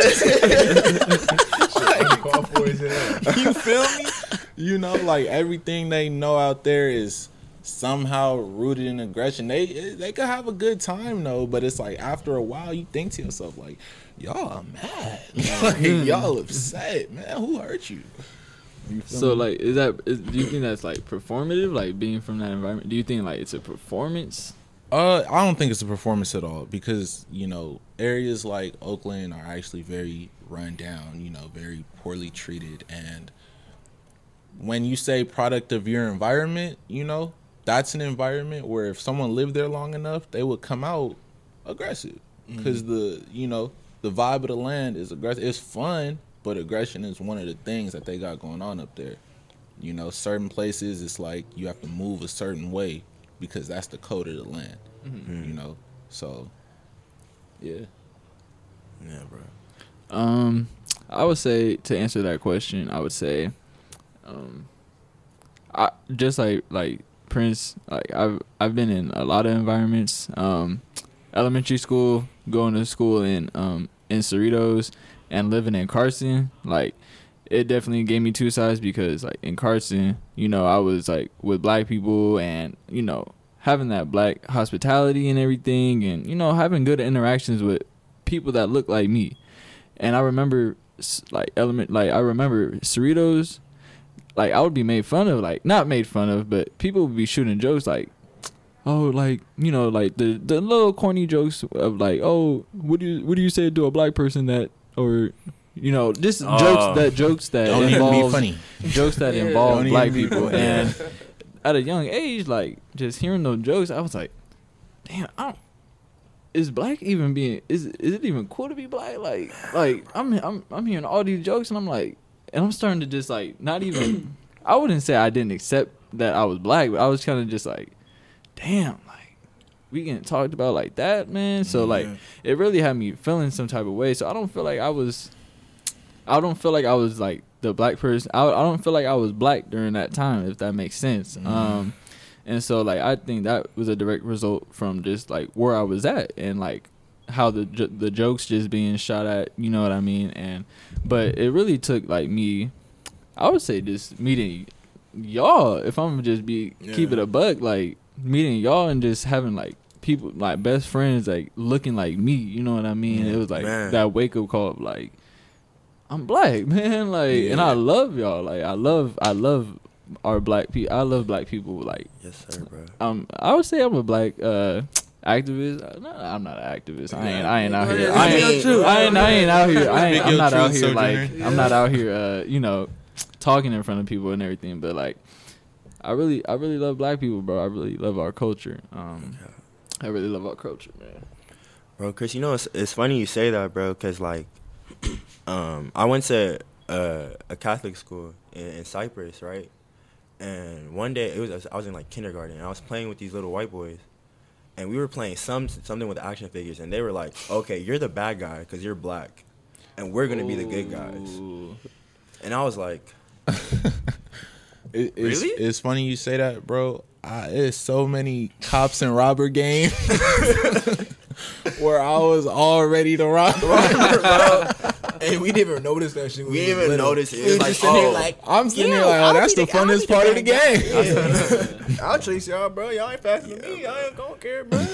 you feel me? You know, like everything they know out there is somehow rooted in aggression. They they could have a good time though, but it's like after a while you think to yourself like, y'all are mad, [LAUGHS] like, y'all upset, man. Who hurt you? You So me? like, is that? Is, do you think that's like performative? Like being from that environment? Do you think like it's a performance? Uh, I don't think it's a performance at all because you know areas like Oakland are actually very run down. You know, very poorly treated, and when you say product of your environment, you know that's an environment where if someone lived there long enough, they would come out aggressive because the you know the vibe of the land is aggressive. It's fun, but aggression is one of the things that they got going on up there. You know, certain places it's like you have to move a certain way because that's the code of the land. You know, so yeah. Yeah, bro. Um, I would say to answer that question, I would say, um, I just like like Prince, like I've I've been in a lot of environments. Um, elementary school, going to school in um in Cerritos, and living in Carson, like it definitely gave me two sides because like in Carson, you know, I was like with black people and you know having that black hospitality and everything, and you know having good interactions with people that look like me. And I remember like element like I remember Cerritos, like I would be made fun of, like not made fun of, but people would be shooting jokes like, oh, like you know, like the the little corny jokes of like, oh, what do you what do you say to a black person that or you know just Oh. jokes that jokes that Don't even be funny. jokes that Yeah. involve Don't black people and at a young age like just hearing those jokes i was like damn i don't is black even being is is it even cool to be black like like i'm i'm i'm hearing all these jokes and i'm like and i'm starting to just like not even [CLEARS THROAT] i wouldn't say i didn't accept that i was black but i was kind of just like damn like we getting talked about like that man so like it really had me feeling some type of way so i don't feel like i was I don't feel like I was like the black person. I, I don't feel like I was black during that time, if that makes sense. Um, and so like I think that was a direct result from just like where I was at and like how the the jokes just being shot at. You know what I mean? And but it really took like me. I would say just meeting y'all. If I'm just be keep it a buck, like meeting y'all and just having like people like best friends like looking like me. You know what I mean? It was like Man. that wake up call of like. I'm black, [LAUGHS] man. Like, and I love y'all. Like, I love, I love our black people. I love black people. Like, Yes, sir, bro. um, I would say I'm a black uh activist. Uh, No, I'm not an activist. I ain't. I ain't out here. I ain't. truth. I ain't. I ain't out here. I ain't, I'm not out here like. I'm not out here. Uh, you know, talking in front of people and everything. But like, I really, I really love black people, bro. I really love our culture. Um, I really love our culture, man. Bro, Chris, you know it's it's funny you say that, bro, because like, [CLEARS THROAT] um, I went to uh, a Catholic school in, in Cypress, right? And one day it was I was in like kindergarten, and I was playing with these little white boys, and we were playing some something with action figures, and they were like, "Okay, you're the bad guy because you're black, and we're gonna be the good guys." And I was like, [LAUGHS] It, it's, Really? it's funny you say that, bro. I, it's so many cops and robber games [LAUGHS] [LAUGHS] where I was all ready to rob. [LAUGHS] And we didn't even notice that shit. when We didn't even little. notice it. We It was was like, just sitting here oh. like, I'm sitting Yeah, here like, oh, that's the the- funnest be the part of the bad game. I'll [LAUGHS] [LAUGHS] chase y'all, bro. Y'all ain't faster than me. I ain't gonna care, bro.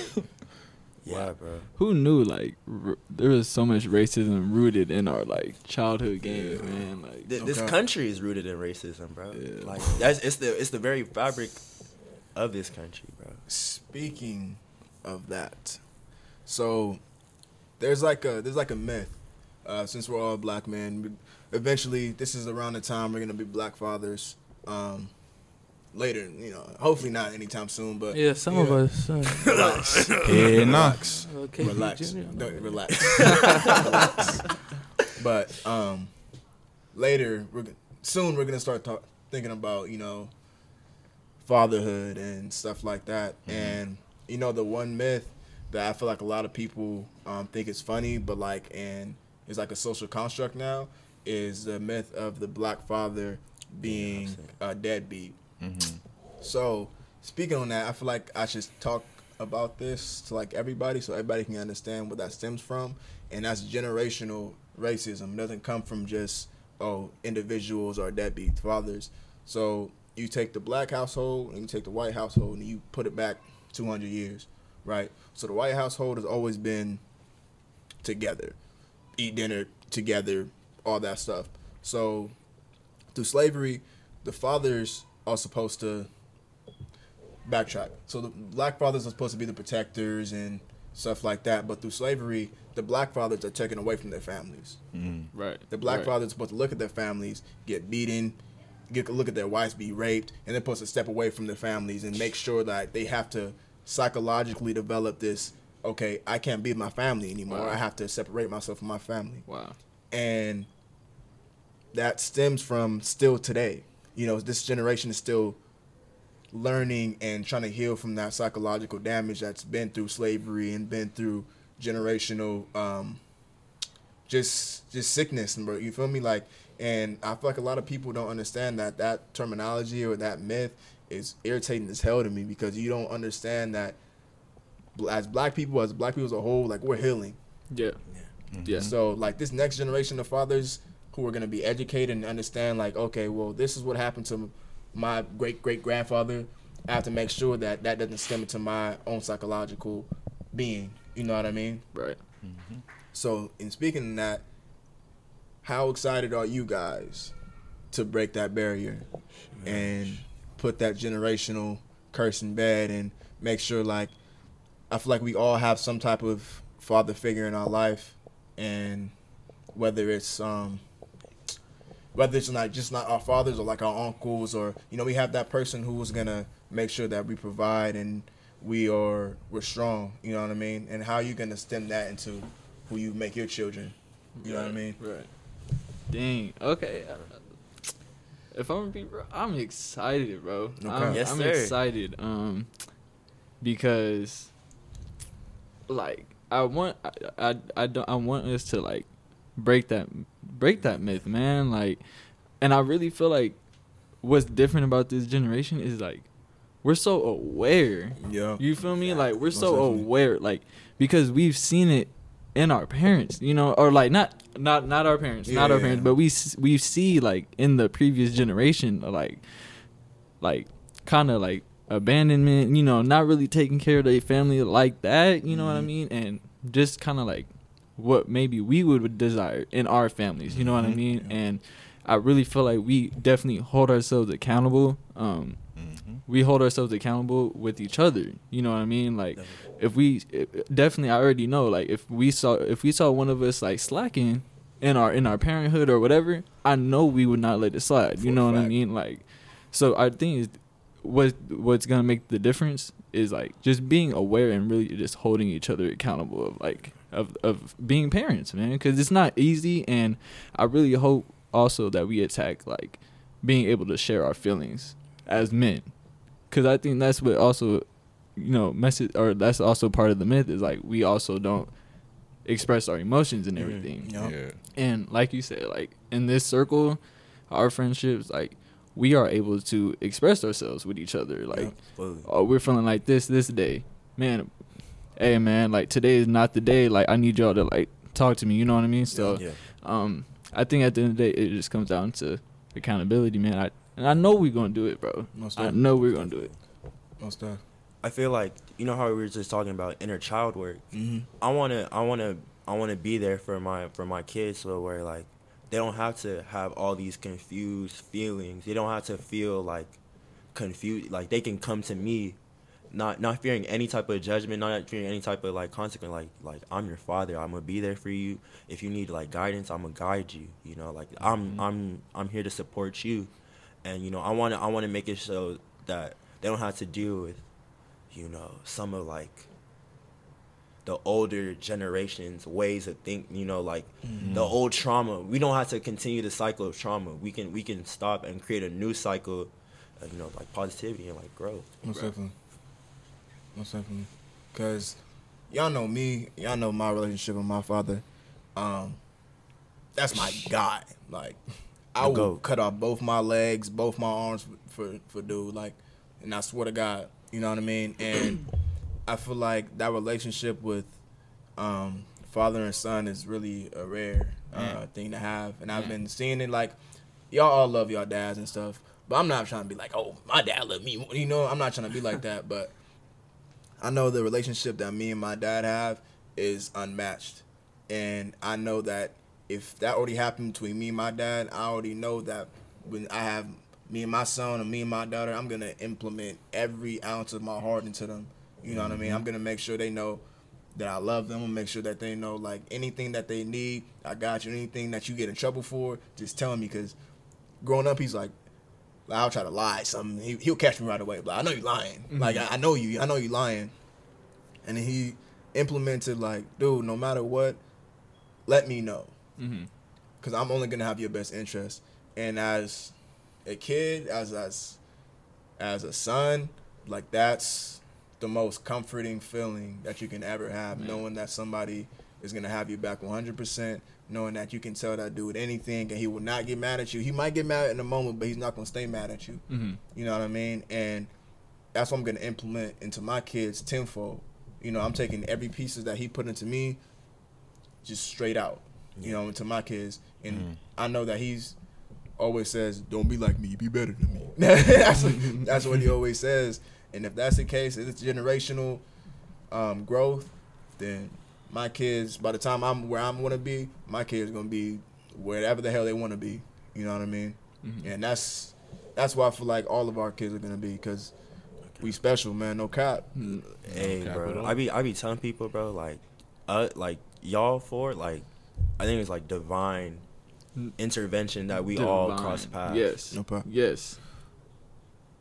"Yeah, bro." Who knew like r- there was so much racism rooted in our like childhood games, man? Like, Th- This Okay. country is rooted in racism, bro. Yeah. Like that's it's the it's the very fabric of this country, bro. Speaking of that, so there's like a there's like a myth. Uh, since we're all black men, eventually this is around the time we're gonna be black fathers. Um, later, you know, hopefully not anytime soon, but Yeah, some you of us. Uh, [LAUGHS] Relax, Yeah, nah. relax, okay, relax, Don't- relax. Relax. [LAUGHS] [LAUGHS] But um, later, we're soon we're gonna start talk, thinking about you know fatherhood and stuff like that. Mm-hmm. And you know, the one myth that I feel like a lot of people um, think is funny, but like, and it's like a social construct now, is the myth of the black father being a deadbeat. Mhm. So, speaking on that, I feel like I should talk about this to like everybody so everybody can understand what that stems from. And that's generational racism. It doesn't come from just, oh, individuals or deadbeat fathers. So, you take the black household and you take the white household and you put it back 200 years, right? So, the white household has always been together, eat dinner together, all that stuff. So, through slavery, the fathers are supposed to backtrack. So the black fathers are supposed to be the protectors and stuff like that, but through slavery, the black fathers are taken away from their families. Mhm. Right. The black right. fathers are supposed to look at their families, get beaten, get look at their wives be raped, and they're supposed to step away from their families and make sure that they have to psychologically develop this. Okay, I can't be with my family anymore. Wow. I have to separate myself from my family Wow. and that stems from still today. You know, this generation is still learning and trying to heal from that psychological damage that's been through slavery and been through generational um just just sickness and bro you feel me like and i feel like a lot of people don't understand that that terminology or that myth is irritating as hell to me because you don't understand that as black people as black people as a whole like we're healing Yeah. Yeah. Mm-hmm. so like this next generation of fathers who are going to be educated and understand like okay, well this is what happened to my great great grandfather. I have to make sure that that doesn't stem into my own psychological being. You know what I mean? Right. Mm-hmm. So in speaking of that, how excited are you guys to break that barrier and put that generational curse in bed and make sure like I feel like we all have some type of father figure in our life and whether it's um whether it's like just not our fathers or like our uncles or you know we have that person who's gonna make sure that we provide and we are we're strong you know what i mean and how you gonna stem that into who you make your children you know what i mean Right. Dang. Okay. If I'm gonna be, bro, I'm excited, bro. Okay. I'm, Yes, I'm sir. excited. Um, because, like, I want, I, I, I don't, I want us to like break that, break that myth, man. Like, and I really feel like what's different about this generation is like we're so aware. yeah You feel me? Like we're Most so definitely. aware, like because we've seen it in our parents, you know, or like not not not our parents, not our yeah, parents, yeah. but we we see like in the previous generation, like like kind of like abandonment, you know, not really taking care of their family like that, you know what I Mhm. mean, and just kind of like what maybe we would desire in our families, you know what I Mhm. mean, Yeah. and I really feel like we definitely hold ourselves accountable. Um, Mhm. we hold ourselves accountable with each other. You know what I mean? Like if we it- definitely I already know like if we saw if we saw one of us like slacking in our in our parenthood or whatever, I know we would not let it slide. You know what I mean? Like so I think is what what's going to make the difference is like just being aware and really just holding each other accountable of like of of being parents, man, cuz it's not easy and I really hope also that we attack like being able to share our feelings as men because i think that's what also you know message or that's also part of the myth is like we also don't express our emotions and Mhm. everything Yeah. Yeah. and like you said like in this circle our friendships like we are able to express ourselves with each other like Yeah. Oh we're feeling like this this day man hey man like today is not the day like i need y'all to like talk to me you know what i mean so yeah. um, I think at the end of the day, it just comes down to accountability, man. I and I know we're gonna do it, bro. Most I know we're gonna do it. most stuff I feel like you know how we were just talking about inner child work. mm-hmm. I wanna, I wanna, I wanna be there for my for my kids, so where like they don't have to have all these confused feelings. They don't have to feel like confused. Like they can come to me, not not fearing any type of judgment, not fearing any type of like consequence. Like like I'm your father. I'm gonna be there for you. If you need like guidance, I'm gonna guide you. You know, like I'm mm-hmm. I'm I'm here to support you, and you know I wanna I wanna make it so that they don't have to deal with, you know, some of like the older generations ways of think you know like Mm-hmm. the old trauma we don't have to continue the cycle of trauma we can we can stop and create a new cycle uh, you know, like positivity and like growth. Most Right. definitely. Most definitely. Cause y'all know me. Y'all know my relationship with my father. Um, that's my guy. Like, I The will goat. cut off both my legs, both my arms for for dude. Like, and I swear to God, you know what I mean. And I feel like that relationship with um, father and son is really a rare uh, thing to have. And I've been seeing it like y'all all love y'all dads and stuff. But I'm not trying to be like, oh, my dad loved me. You know, I'm not trying to be like that. But I know the relationship that me and my dad have is unmatched. And I know that if that already happened between me and my dad, I already know that when I have me and my son or me and my daughter, I'm gonna implement every ounce of my heart into them. You know what I mean? I'm gonna make sure they know that I love them. I'm gonna make sure that they know like anything that they need, I got you. Anything that you get in trouble for, just tell me. Cause growing up, he's like, I'll try to lie something. He, he'll catch me right away. But I know you lying. Like I, I know you. I know you lying. And he implemented like, dude, no matter what, let me know Mm-hmm. because I'm only gonna have your best interest. And as a kid, as as as a son, like that's the most comforting feeling that you can ever have, Man. knowing that somebody is gonna have you back 100 percent. Knowing that you can tell that dude anything and he will not get mad at you. He might get mad in a moment, but he's not gonna stay mad at you. Mm-hmm. You know what I mean? And that's what I'm gonna implement into my kids tenfold. You know, I'm taking every pieces that he put into me, just straight out. You know, into my kids, and I know that he's always says, "Don't be like me, be better than me." [LAUGHS] that's, that's what he always says. And if that's the case, if it's generational um, growth, then my kids, by the time I'm where I'm gonna be, my kids gonna be wherever the hell they want to be. You know what I mean? Mhm. And that's that's why I feel like all of our kids are gonna be because we special, man. No cap. Hey, cap bro. I be I be telling people, bro, like, uh, like y'all for like, I think it's like divine intervention that we all Divine. cross paths. Yes. No problem. Yes.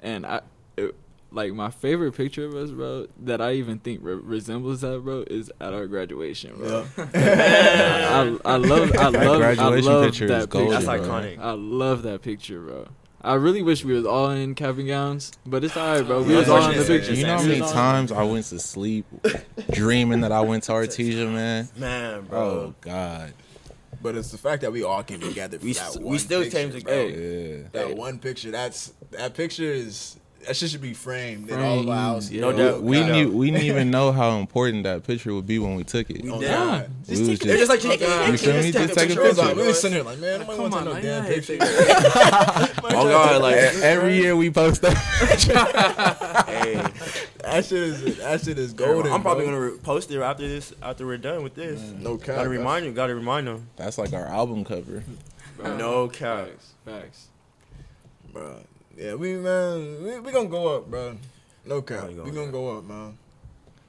And I, it, like my favorite picture of us, bro, that I even think re- resembles that, bro, is at our graduation, bro. [LAUGHS] I, I love, I That love, I graduation love picture that is golden, That's bro. iconic. I love that picture, bro. I really wish we was all in cap and gowns, but it's alright, bro. We Yeah, was all in the unfortunately, picture. You know how many times I went to sleep dreaming that I went to Artesia, man? Man, bro. Oh God. But it's the fact that we all came together for We that st- we still picture, came bro. together. Hey. Yeah. That Hey. one picture. That's that picture is that shit should be framed in all of our houses. No doubt. We God. knew we didn't even know how important that picture would be when we took it. We Oh, did. God. We was They're just just like, God. You uh, feel me? Just take a It was like, picture. we was sitting here like, man, nobody Come want to on, no damn I picture. [LAUGHS] oh god, like, [LAUGHS] every year we post that. hey, That shit is that shit is golden. golden. I'm probably bro. gonna post it after this, after we're done with this. Mm, no cap. Gotta remind you. Gotta remind them. That's like our album cover. Bro. No cap. Facts. Facts. bro. Yeah, we man, we, we gonna go up, bro. No cap. We gonna gonna go up, man.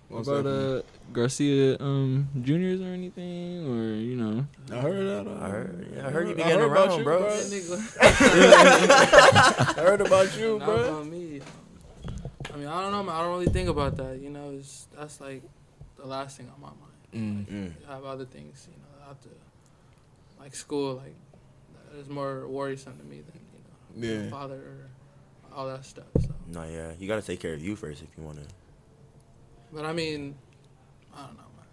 What about uh Garcia um juniors or anything or you know? I heard that. uh, I heard, yeah, I heard you be I getting heard around, you, bro. bro. [LAUGHS] I heard about you, Not bro. about me. I mean, I don't know, man. I don't really think about that. You know, it's that's like the last thing on my mind. Mm. Mm. I have other things, you know, have to like school, like that is more worrisome to me than you know, Yeah. my father or all that stuff. So, No, yeah, you gotta take care of you first if you wanna. but I mean, I don't know, man.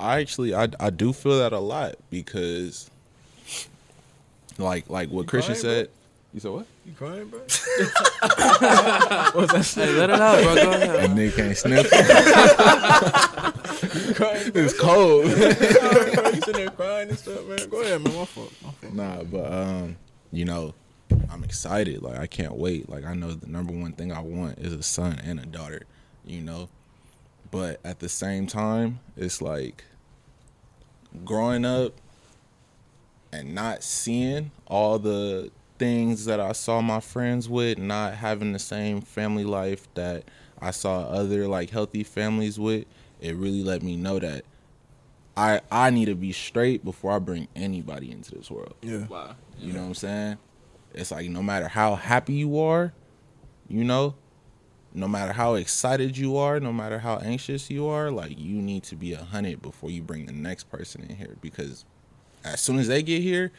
I actually I I do feel that a lot because like like what You Christian crying, bro? said. You said what? You crying, bro? [LAUGHS] Hey, let it out, bro. Go That ahead. nigga can't sniff. [LAUGHS] You crying? it's cold. You sitting there crying and stuff, man. Go ahead, man. My fault. My fault. Nah, but um, you know, I'm excited. Like I can't wait. Like I know the number one thing I want is a son and a daughter. You know, but at the same time, it's like growing up and not seeing all the things that I saw my friends with, not having the same family life that I saw other like healthy families with. It really let me know that I I need to be straight before I bring anybody into this world. Yeah. Wow. You know what I'm saying? It's like no matter how happy you are, you know, no matter how excited you are, no matter how anxious you are, like you need to be a hundred before you bring the next person in here because as soon as they get here,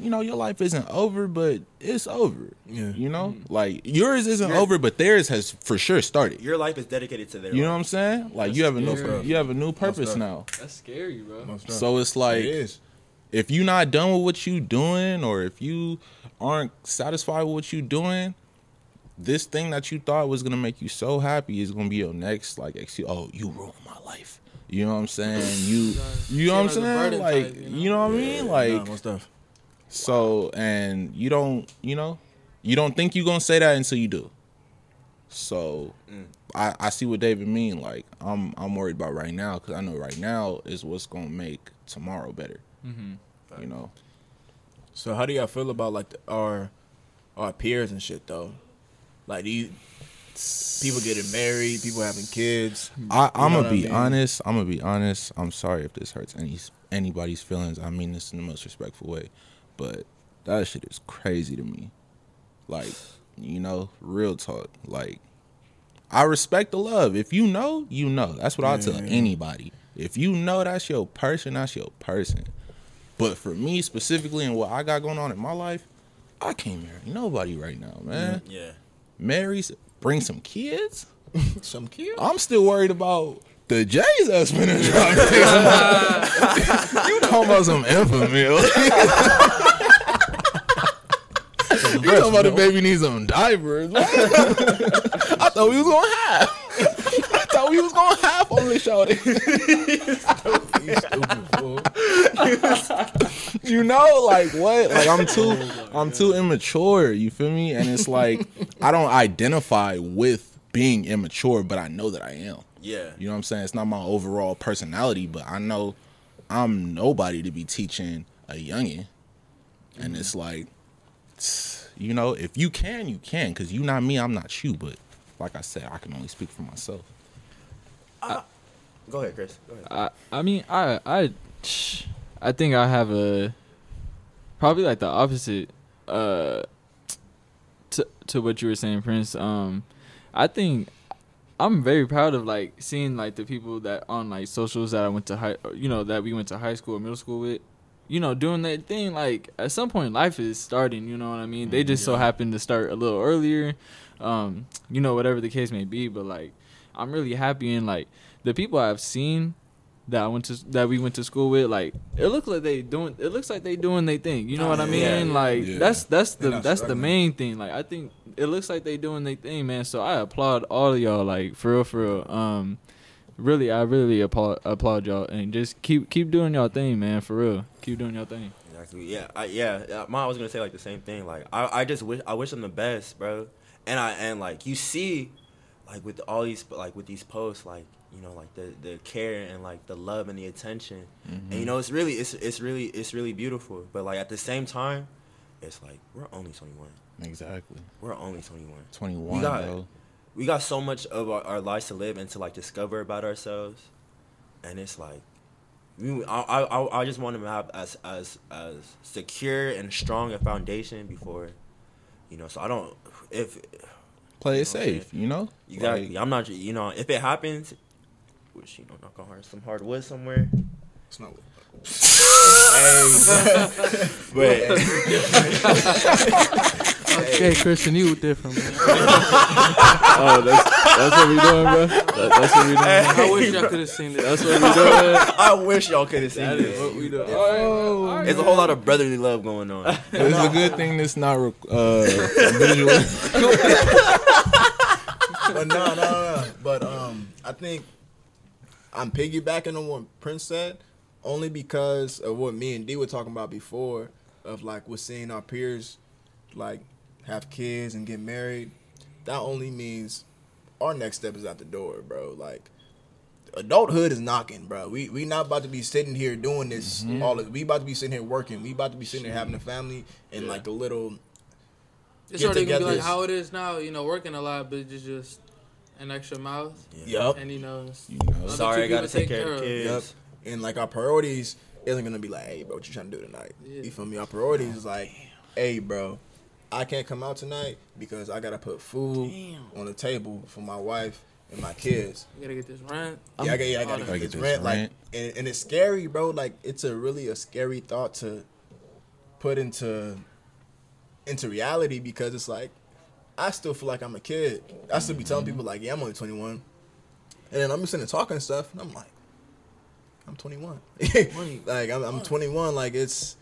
you know, your life isn't over, but it's over. Yeah. You know, mm-hmm. like yours isn't Your- over, but theirs has for sure started. Your life is dedicated to their. You know what I'm saying? Like That's you have a new you have a new purpose now. That's scary, bro. So it's like it is. If you're not done with what you're doing or if you aren't satisfied with what you're doing, this thing that you thought was gonna make you so happy is gonna be your next like excuse. Oh, you ruined my life. You know what I'm saying? [LAUGHS] You you know what I'm Seem like a saying? Like you know? what I mean? Like Nah, most stuff. so and you don't you know you don't think you're gonna say that until you do. So mm. I, I see what David mean. Like I'm I'm worried about right now because I know right now is what's gonna make tomorrow better. Mm-hmm. You know. So how do y'all feel about like the, our our peers and shit though? Like do you people getting married, people having kids? I, I'm gonna what I be mean? honest. I'm gonna be honest. I'm sorry if this hurts any anybody's feelings. I mean this in the most respectful way, but that shit is crazy to me. Like, you know, real talk. Like, I respect the love. If you know, you know. That's what I tell Yeah. anybody. If you know that's your person, that's your person. But for me specifically and what I got going on in my life, I can't marry nobody right now, man. Yeah. Marry, bring some kids. [LAUGHS] Some kids? I'm still worried about the J's that's finna [LAUGHS] drop. [LAUGHS] you talking about some infamy? you talking about the baby needs some diapers? I thought we was gonna have. I thought we was gonna have on this show. You stupid you know, like what? Like I'm too, I'm too immature. You feel me? And it's like I don't identify with being immature, but I know that I am. Yeah. You know what I'm saying? It's not my overall personality, but I know I'm nobody to be teaching a youngin. And it's like, you know, if you can, you can, because you not me, I'm not you. But like I said, I can only speak for myself. Go ahead, Chris. Go ahead. I I mean I I [SNIFFS] I think I have a probably like the opposite uh to to what you were saying Prince um I think I'm very proud of like seeing like the people that on like socials that I went to high you know that we went to high school or middle school with you know doing that thing like at some point life is starting you know what I mean they just so happen to start a little earlier um you know whatever the case may be but like I'm really happy and like the people I've seen that I went to that we went to school with, like it looks like they doing it looks like they doing their thing. You know what I mean? Yeah. Like Yeah. that's that's the They're not that's the main thing. Like I think it looks like they doing their thing, man. So I applaud all of y'all, like for real, for real. Um, really, I really applaud applaud y'all and just keep keep doing y'all thing, man. For real, keep doing y'all thing. Exactly. Yeah. I, yeah. yeah. Mom, I was gonna say like the same thing. Like I, I just wish I wish them the best, bro. And I and like you see, like with all these like with these posts, like you know like the the care and like the love and the attention, and you mm-hmm. know it's really it's it's really it's really beautiful. But like at the same time, it's like we're only twenty one. Exactly. We're only twenty one. 21, We got- bro. we got so much of our, our lives to live and to like discover about ourselves, and it's like, we, I, I I- I just want them to have as as as secure and strong a foundation before, you know. So I don't if Play You it know what I'm safe, you know? exactly. Like, I'm not you know if it happens, which you know knock on hard some hardwood somewhere. It's not. [LAUGHS] But Okay, Christian, you different, man. [LAUGHS] Oh, that's that's what we doing, bro. That, that's what we doing. I wish y'all could have seen this. That's what we doing. [LAUGHS] I wish y'all could have seen That is what we doing. All right, all right. There's a whole lot of brotherly love going on. [LAUGHS] it's a good thing this not rec- uh, [LAUGHS] visual. but no, no, no. But um, I think I'm piggybacking on what Prince said, only because of what me and D were talking about before, of like we're seeing our peers, like have kids and get married. That only means our next step is out the door, bro. Like adulthood is knocking, bro. We we not about to be sitting here doing this mm-hmm. all. This. We about to be sitting here working. We about to be sitting here having a family and like the little It's Get already gonna be like how it is now. You know, working a lot, but it's just an extra mouth, yup. and you know, it's- You know, Sorry, I gotta take take care of the care Yep. And like our priorities isn't gonna be like, hey, bro, what you trying to do tonight? Yeah. You feel me? Our priorities is like, hey, bro, I can't come out tonight because I gotta put food on the table for my wife and my kids. you gotta get this rent. yeah, I, got, yeah, I all gotta get Gotta this get this rent. Like, and, and it's scary, bro. Like, it's a really a scary thought to put into into reality because it's like I still feel like I'm a kid. I still be telling people like, yeah, I'm only 21, and then I'm just sitting there talking and stuff, and I'm like, I'm 21. [LAUGHS] like I'm, I'm 21. Like it's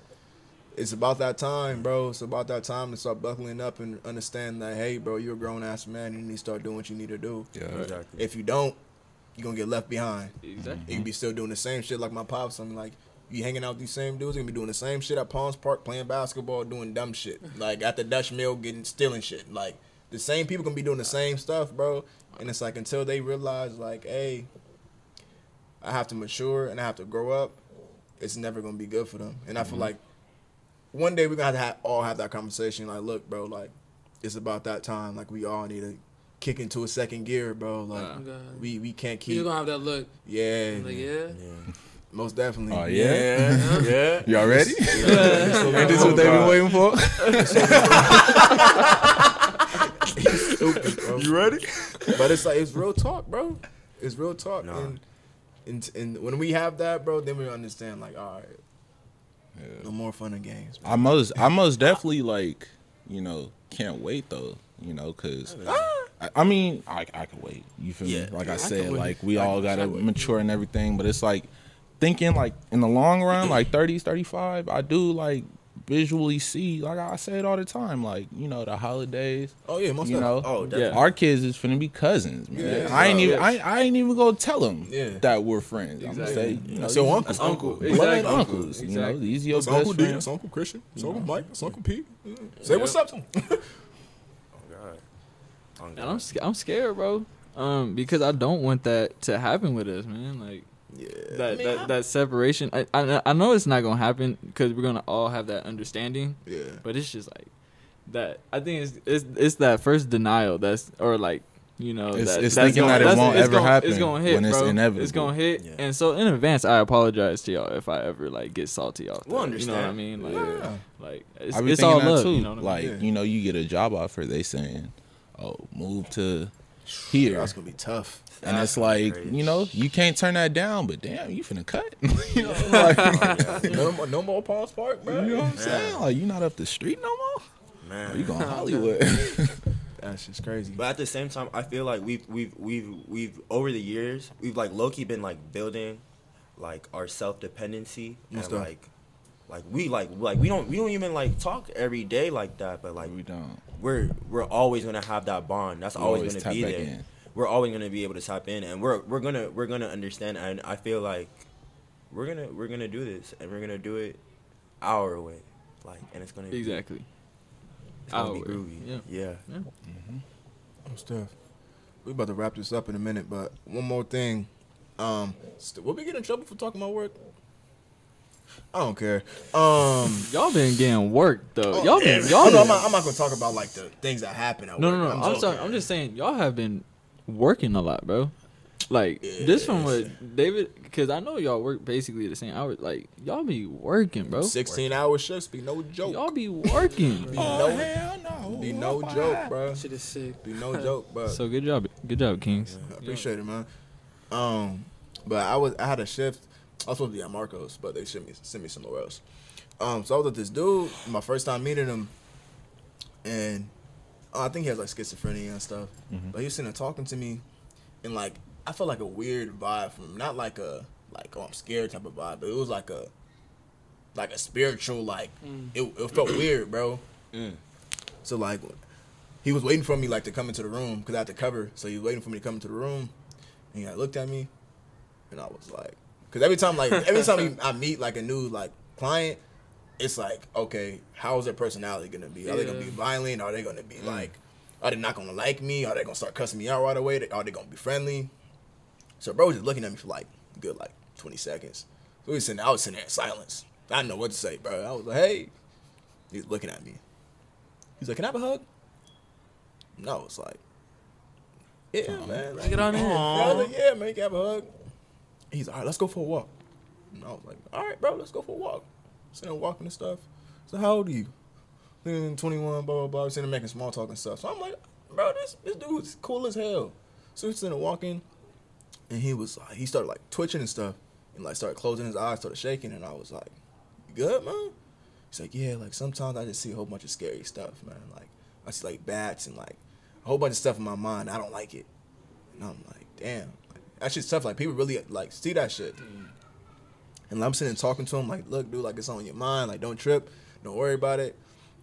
it's about that time, bro. It's about that time to start buckling up and understand that, hey, bro, you're a grown ass man. You need to start doing what you need to do. Yeah. Exactly. If you don't, you're gonna get left behind. Exactly. You can be still doing the same shit like my pops. I'm like, you hanging out with these same dudes, you gonna be doing the same shit at Palms Park, playing basketball, doing dumb shit. Like at the Dutch Mill, getting stealing shit. Like the same people gonna be doing the same stuff, bro. And it's like until they realize, like, hey, I have to mature and I have to grow up. It's never gonna be good for them. And I feel mm-hmm. like one day we're gonna have to have, all have that conversation. Like, look, bro, like it's about that time. Like we all need to kick into a second gear, bro. Like Wow. We we can't keep. You're gonna have that look. Yeah, Like, yeah. Yeah. most definitely. Oh, yeah? yeah, yeah. Y'all ready? So [LAUGHS] Ain't this what they've been waiting for? Stupid, [LAUGHS] bro. you ready? But it's like it's real talk, bro. It's real talk, Nah. and, and and when we have that, bro, then we understand. Like, all right, no more fun and games. Man. I most, I most definitely like, you know, can't wait though, you know, cause ah. I, I mean, I, I can wait. You feel Yeah. me? Like I I said, like we all gotta mature and everything, but it's like thinking like in the long run, like 30s, 35, I do like visually see, like I say it all the time, like you know the holidays. Oh yeah, most You know, Oh, Yeah. our kids is finna be cousins, man. Yeah. I ain't even, Yeah. I, I ain't even gonna tell them Yeah. that we're friends. I'm gonna say, you know, So these- uncle, uncle. blood Exactly. uncles. You know, Exactly. these your It's best Uncle D, friends. it's Uncle Christian, it's Uncle Mike, it's Uncle Pete. Yeah. Say what's up to him. [LAUGHS] Oh, God. Oh, And God. I'm sc- I'm scared, bro. Um, because I don't want that to happen with us, man. Like yeah, that I mean, that, that separation. I, I I know it's not gonna happen because we're gonna all have that understanding. yeah. But it's just like that. I think it's it's it's that first denial that's or like you know It's- that, it's that's thinking gonna- that it won't it's ever gonna, happen It's gonna hit, when it's bro. inevitable. It's gonna hit, Yeah. and so in advance, I apologize to y'all if I ever like get salty off. We'll that, You know what I mean? Like, Yeah. like it's, it's all love. too. You know what I mean? like Yeah. you know, you get a job offer, they saying, "Oh, move to here," That's gonna be tough. And it's like crazy. you know, you can't turn that down. But damn, you finna cut. [LAUGHS] you know, [LAUGHS] [LAUGHS] like, no, more, no more Palms Park, bro. you know what I'm Man. saying? Like you not up the street no more. Man. You going to Hollywood? That's just crazy. But at the same time, I feel like we've we've we've we've over the years we've like low key been like building like our self dependency and Most like like we like like we don't we don't even like talk every day like that, but like we don't. we're we're always gonna have that bond. That's We always, always gonna tap be back there. in. We're always gonna be able to tap in, and we're we're gonna we're gonna understand. And I feel like we're gonna we're gonna do this, and we're gonna do it our way, like, and it's gonna be Exactly. it's gonna Our be way. groovy. Yeah. yeah. Yeah. Oh, Steph. We about to wrap this up in a minute, but one more thing. Um, st- will we get in trouble for talking about work? I don't care. Um, [LAUGHS] Y'all been getting work though. oh, y'all been yeah. y'all. Oh, no, been, I'm not, I'm not gonna talk about like the things that happen at no, work. no, no. I'm, joking. sorry. I'm just saying y'all have been working a lot, bro. Like this from what David, because I know y'all work basically the same hours. Like y'all be working, bro. 16 hour shifts be no joke. Y'all be working. Be Oh no, hell no! be no joke, bro. Shit is sick. Be no joke, but so good job, good job, Kings. I appreciate it, man. Um, but I was I had a shift. I was supposed to be at Marcos, but they sent me sent me somewhere else. Um, so I was with this dude. My first time meeting him, and uh, I think he has like schizophrenia and stuff. But he was sitting there talking to me, and like I felt like a weird vibe from him. Not like a like oh I'm scared type of vibe, but it was like a like a spiritual like it, it felt weird, bro. Mm. So like he was waiting for me like to come into the room because I had to cover. So he was waiting for me to come into the room, and he like, looked at me, and I was like, because every time like every time I meet like a new like client, it's like okay, how is their personality gonna be? Are they gonna be violent? Are they gonna be mm. like? Are they not gonna like me? Are they gonna start cussing me out right away? Are they gonna be friendly? So bro was just looking at me for like a good like twenty seconds. So was sitting, I was sitting there in silence. I didn't know what to say, bro. I was like, hey. He's looking at me. He's like, can I have a hug? No, it's like, yeah, man. Like, Get on in. I was like, yeah, man, you can have a hug. He's all right, let's go for a walk. And I was like, all right, bro, let's go for a walk. There walking and stuff. So how old are you? Then 21, blah, blah, blah. Sitting making small talk and stuff. So I'm like, bro, this, this dude's cool as hell. So we're sitting walking, and he was like, he started like twitching and stuff, and like started closing his eyes, started shaking, and I was like, you good, man? He's like, yeah, like sometimes I just see a whole bunch of scary stuff, man. Like I see like bats and like a whole bunch of stuff in my mind. I don't like it, and I'm like, damn, like, that shit's tough. Like people really like see that shit. Mm. And I'm sitting talking to him like, look, dude, like it's on your mind. Like don't trip, don't worry about it.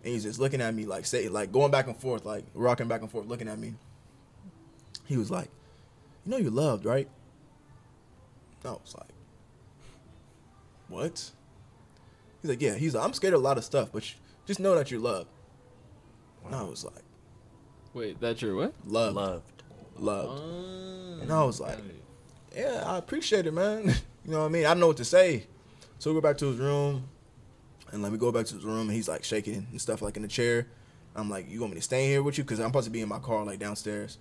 And he's just looking at me like say like going back and forth, like rocking back and forth, looking at me. He was like, you know you're loved, right? I was like, what? He's like, yeah. He's like, I'm scared of a lot of stuff, but just know that you're loved. And I was like, Wait, that's your what? loved, Loved. loved. And I was like, oh. yeah, I appreciate it, man. [LAUGHS] you know what I mean? I don't know what to say. So we go back to his room, and let me go back to his room, and he's like shaking and stuff like in the chair. I'm like, you want me to stay here with you? Because I'm supposed to be in my car like downstairs.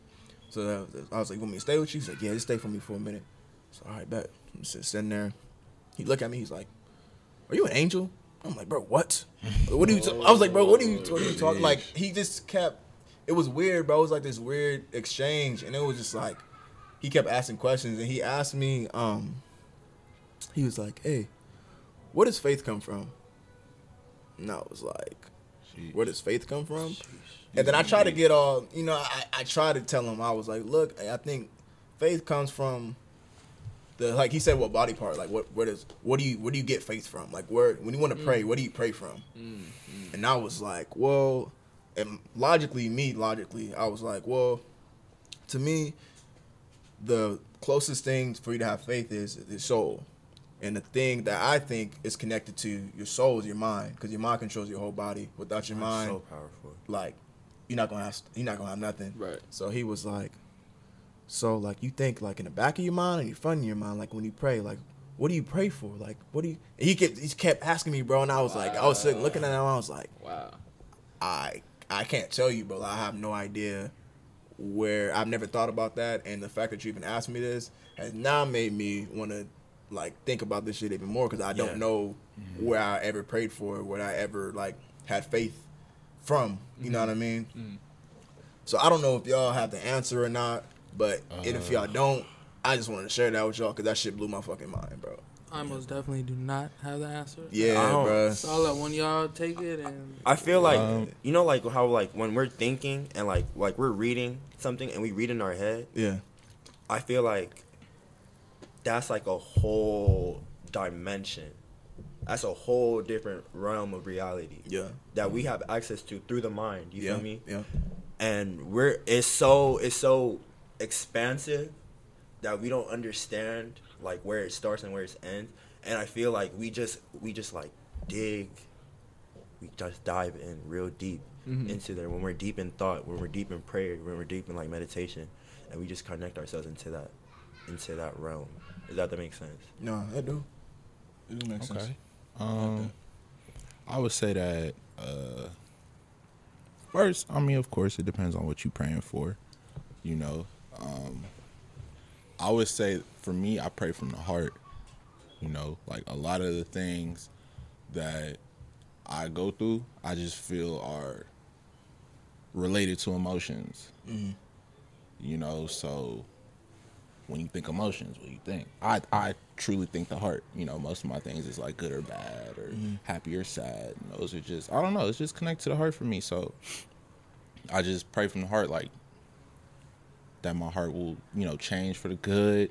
So I was like, you want me to stay with you? He's like, yeah, just stay for me for a minute. So all right, bet. I'm sitting there. He look at me. He's like, are you an angel? I'm like, bro, what? What are you? I was like, bro, what are you? What are you talking? Like, he just kept. It was weird, bro. It was like this weird exchange, and it was just like, he kept asking questions, and he asked me, um, he was like, hey, where does faith come from? And I was like, where does faith come from? And then I tried to get all, you know, I, I tried to tell him, I was like, look, I think faith comes from the like he said what body part? Like what where does what do you where do you get faith from? Like where when you want to pray mm. what do you pray from? Mm-hmm. And i was like well and logically me logically i was like well to me the closest thing for you to have faith is the soul and the thing that i think is connected to your soul is your mind because your mind controls your whole body without your mind So powerful. like you're not gonna have you're not gonna have nothing. Right. So he was like, so like you think like in the back of your mind and in front of your mind, like when you pray, like what do you pray for? Like what do you? He kept he kept asking me, bro, and I was like, I was sitting looking at him, I was like, Wow. I I can't tell you, bro. I have no idea where I've never thought about that, and the fact that you even asked me this has now made me want to like think about this shit even more because I don't Yeah. know mm-hmm. where I ever prayed for, where I ever like had faith from. You know what I mm-hmm. mean? Mm. So I don't know if y'all have the answer or not, but and if y'all uh. don't, I just wanted to share that with y'all because that shit blew my fucking mind, bro. I most definitely do not have the answer. Yeah, I don't- bro. So I'll let one of y'all take it and I feel like Um, you know, like how like when we're thinking and like like we're reading something and we read in our head. Yeah, I feel like that's like a whole dimension. That's a whole different realm of reality yeah, that we have access to through the mind. You yeah, feel me? yeah. and we're it's so it's so expansive that we don't understand like where it starts and where it ends and i feel like we just we just like dig we just dive in real deep Mhm. into there when we're deep in thought when we're deep in prayer when we're deep in like meditation and we just connect ourselves into that into that realm does that, that make sense No, that do. It do make sense. Okay. Um, I would say that uh, first, I mean, of course, it depends on what you're praying for. You know, um, I would say for me, I pray from the heart. You know, like a lot of the things that I go through, I just feel are related to emotions. Mhm. You know, so when you think emotions, what do you think? I I truly think the heart. You know, most of my things is like good or bad or mm-hmm. happy or sad. And those are just I don't know. It's just connected to the heart for me. So I just pray from the heart, like that my heart will you know change for the good.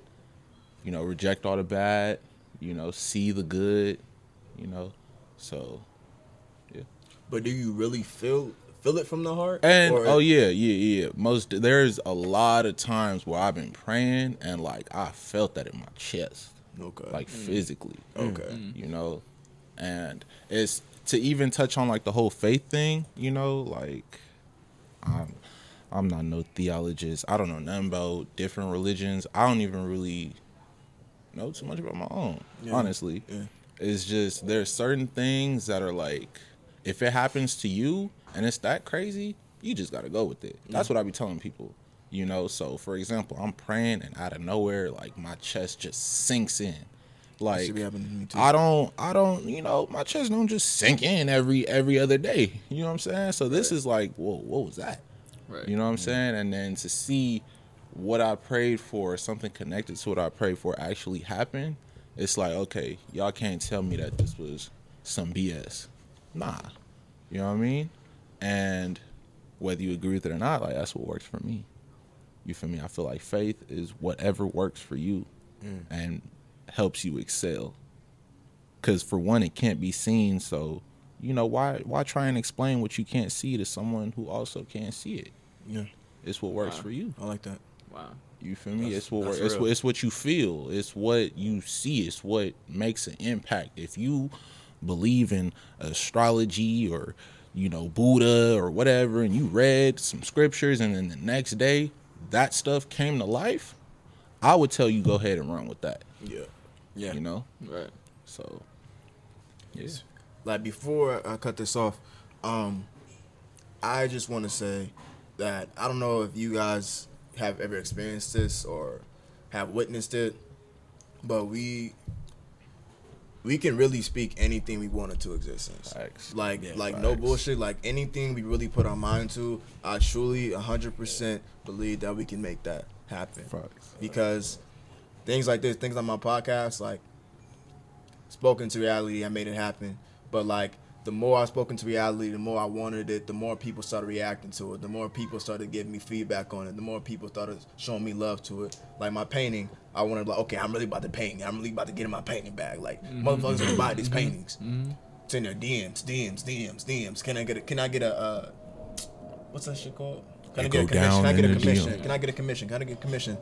You know, reject all the bad. You know, see the good. You know, so yeah. But do you really feel feel it from the heart? And Or- oh yeah, yeah, yeah. Most there's a lot of times where I've been praying and like I felt that in my chest, okay, like mm. physically. okay, mm-hmm. You know, and it's to even touch on like the whole faith thing. You know, like I'm I'm not no theologist. I don't know nothing about different religions. I don't even really know too much about my own. Yeah. Honestly, Yeah. it's just there's certain things that are like if it happens to you and it's that crazy, you just gotta go with it. That's what I be telling people. You know, so for example, I'm praying and out of nowhere, like my chest just sinks in. Like be happening to me too. I don't I don't you know, my chest don't just sink in every every other day. You know what I'm saying? So this is like, whoa, what was that? Right. You know what I'm saying? And then to see what I prayed for, something connected to what I prayed for actually happen, it's like, okay, y'all can't tell me that this was some BS. Nah. You know what I mean? And whether you agree with it or not, like that's what works for me. You feel me? I feel like faith is whatever works for you Mm. and helps you excel. Cause for one, it can't be seen, so you know why why try and explain what you can't see to someone who also can't see it? Yeah, It's what works Wow. for you. I like that. Wow. You feel me? That's- it's what that's wor- it's what it's what you feel. It's what you see. It's what makes an impact. If you believe in astrology or you know Buddha or whatever, and you read some scriptures, and then the next day that stuff came to life, I would tell you go ahead and run with that. Yeah, yeah. You know, Right. so yeah. like before I cut this off, um, I just want to say that I don't know if you guys have ever experienced this or have witnessed it, but we we can really speak anything we want into existence. Facts. Like Yeah, like no bullshit. Like anything we really put our mind to, I truly hundred percent believe that we can make that happen Facts. because things like this, things on my podcast, like spoken to reality, I made it happen. But like the more I spoke into reality, the more I wanted it, the more people started reacting to it, the more people started giving me feedback on it, the more people started showing me love to it. Like my painting, I wanted like, okay, I'm really about to paint. I'm really about to get in my painting bag. Like motherfuckers gonna buy these paintings. It's in their DMs, DMs, DMs, DMs. Can I get a can I get a uh what's that shit called? Can I get a commission? Can I get a commission? Can I get a commission? Can I get a commission?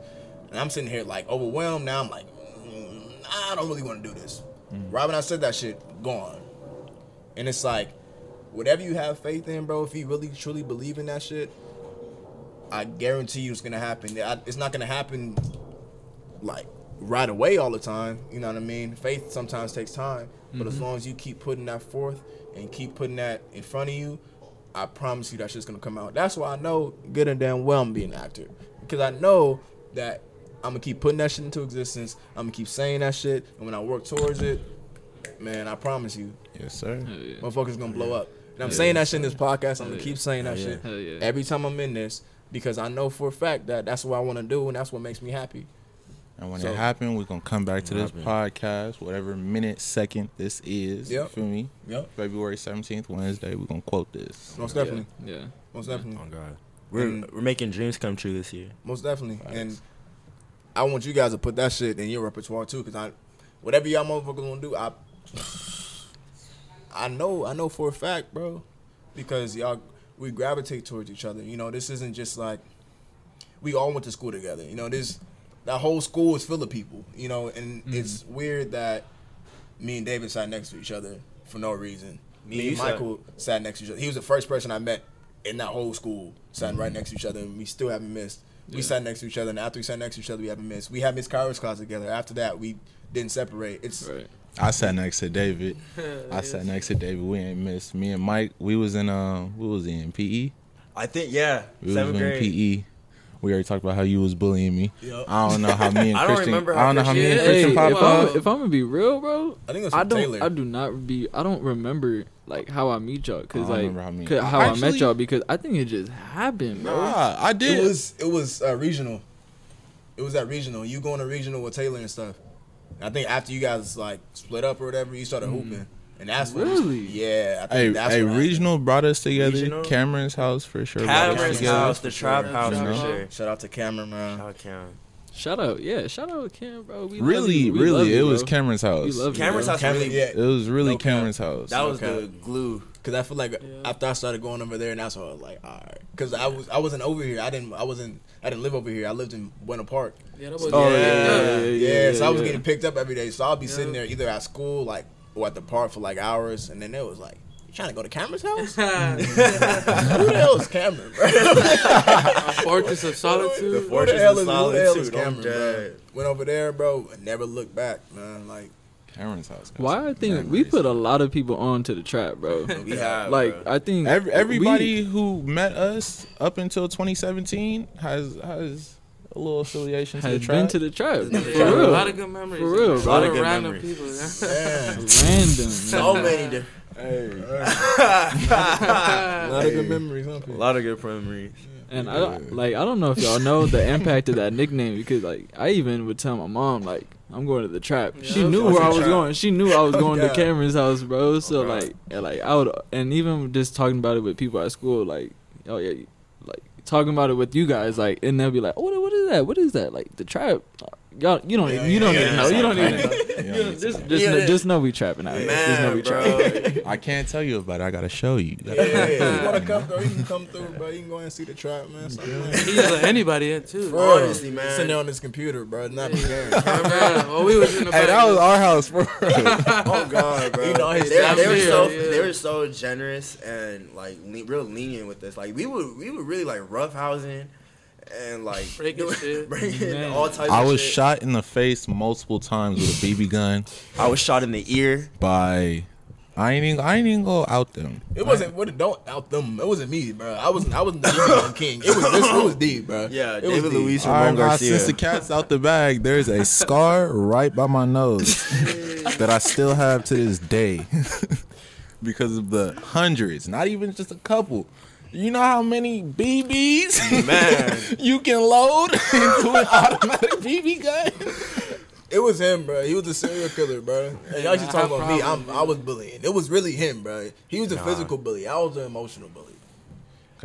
And I'm sitting here like overwhelmed. Now I'm like, mm, I don't really want to do this. Right when I said that shit, gone. And it's like, whatever you have faith in, bro, if you really truly believe in that shit, I guarantee you it's gonna happen. I- It's not gonna happen like right away all the time. You know what I mean? Faith sometimes takes time, but as mm-hmm. long as you keep putting that forth and keep putting that in front of you, I promise you that shit's gonna come out. That's why I know good and damn well I'm being an actor because I know that I'm gonna keep putting that shit into existence. I'm gonna keep saying that shit, and when I work towards it, man, I promise you, Yes, sir. Hell yeah. motherfuckers gonna blow up. And I'm Yeah. saying that shit in this podcast. I'm gonna yeah. keep saying that Hell shit yeah. every time I'm in this because I know for a fact that that's what I want to do and that's what makes me happy. And when So- it happens, we're gonna come back to this Happen. podcast, whatever minute, second this is. You Yep. feel me? Yep. February seventeenth, Wednesday. We're gonna quote this. Most definitely. Yeah. Most definitely. Oh God, we're And- we're making dreams come true this year. Most definitely. Facts. And I want you guys to put that shit in your repertoire too, because I, whatever y'all motherfuckers gonna do, I, I know, I know for a fact, bro, because y'all we gravitate towards each other. You know, this isn't just like we all went to school together. You know, this that whole school is full of people. You know, and it's weird that me and David sat next to each other for no reason. Me Me, and and you sat- Michael sat next to each other. He was the first person I met in that whole school, sat right next to each other, and we still haven't missed. We Yeah. sat next to each other, and after we sat next to each other, we haven't missed. We had Miss Kyra's class together. After that, we didn't separate. It's Right. I sat next to David. [LAUGHS] I sat next to David. We ain't missed. Me and Mike. We was in um. We was in PE. I think yeah, We seventh was in grade. PE. We already talked about how you was bullying me. Yup. I don't know how me [LAUGHS] and I don't Christian. remember I don't know how me and Christian- Christian Hey, popped if I'm, up. if I'm gonna be real, bro, I think it was I don't. Taylor. I do not be. I don't remember like how I meet y'all, cause I don't like remember how me- cause how I met Actually- y'all because I think it just happened, bro. Nah, I did. it was it was uh, regional. It was at regional. You going to regional with Taylor and stuff. I think after you guys like split up or whatever, you started hooping, and that's when Really? yeah. I Hey, that's hey, when I- regional brought us together. Regional? Cameron's house for sure. Cameron's house, the trap sure. house for sure. Shout out to Cameron, man. Shout out Cam. Shout out, yeah, shout out Cam, bro. We love Really, you. We love really, you, it was. Cameron's house. We love you, Cameron's bro. house Cameron, really. yeah. It was really No cap. Cameron's house. That was Okay. the glue. Cause I feel like Yeah. after I started going over there, and that's when I was like, all right. Cause I was I wasn't over here. I didn't I wasn't I didn't live over here. I lived in Buena Park. Yeah, that oh, was Oh, Yeah. yeah, yeah, Yeah, yeah, yeah, so I was yeah. getting picked up every day. So I'll be sitting there either at school, like, or at the park for like hours, and then it was like, "You trying to go to Cameron's house? [LAUGHS] Who the hell is Cameron, bro? Fortress of [LAUGHS] Solitude. Who the Fortress hell of is, who the hell is Cameron, bro? Went over there, bro, and never looked back, man. Like, Cameron's house. got Why I think we put a lot of people on to the trap, bro. [LAUGHS] We have like bro. I think Every, everybody we- who met us up until 2017 has has a little affiliation to the has trap. been to the trap. Yeah, For a lot of good memories. For real, a bro. lot A lot of of good random memories. people. Yeah. man, Random. [LAUGHS] so many different. [LAUGHS] a lot of good memories, huh? A lot of good memories. And I don't, like I don't know if y'all know the impact of that nickname because like I even would tell my mom like I'm going to the trap. Yeah, she knew where I was trap. going. She knew I was [LAUGHS] Oh, going to Cameron's house, bro. So Oh, like, and, like I would, and even just talking about it with people at school, like, oh yeah, like talking about it with you guys, like, and they'll be like, oh, what, what is that? What is that? Like the trap. Y'all, you don't, Yeah, even, you don't yeah, even know. You don't even know. [LAUGHS] You You know, know, just, just, Yeah. know, just know we trapping out here. Just know we trapping. I can't tell you about it. I gotta show you. Yeah, you wanna come through? You can come through, bro. You can go and see the trap, man. Stop playing. He just let anybody in too. Bro, Honestly, man. Sitting there on this computer, bro. Not me caring. Yeah, man. [LAUGHS] [LAUGHS] Well, we was in the Hey, that was our house, bro. Oh, oh God, bro. You know, his they, they were so yeah. they were so generous and like le- real lenient with us. Like we were we were really like roughhousing and like [LAUGHS] Breaking [LAUGHS] shit. breaking all types. I of was shit. shot in the face multiple times with a BB gun I was shot in the ear. by. I ain't even, I ain't even go out them. It wasn't. What? Don't out them. It wasn't me, bro. I wasn't. I wasn't the Young king. It was. This, it was deep, bro. Yeah, it was David deep. Luis All right, Ramon now, Garcia. since the cat's out the bag, there's a scar right by my nose [LAUGHS] that I still have to this day because of the hundreds, not even just a couple. You know how many BBs Man. [LAUGHS] you can load [LAUGHS] into an automatic BB gun? It was him, bro. He was a serial killer, bro. And y'all just I talking have about me. I'm, I was bullying. It was really him, bro. He was a Nah. physical bully. I was an emotional bully.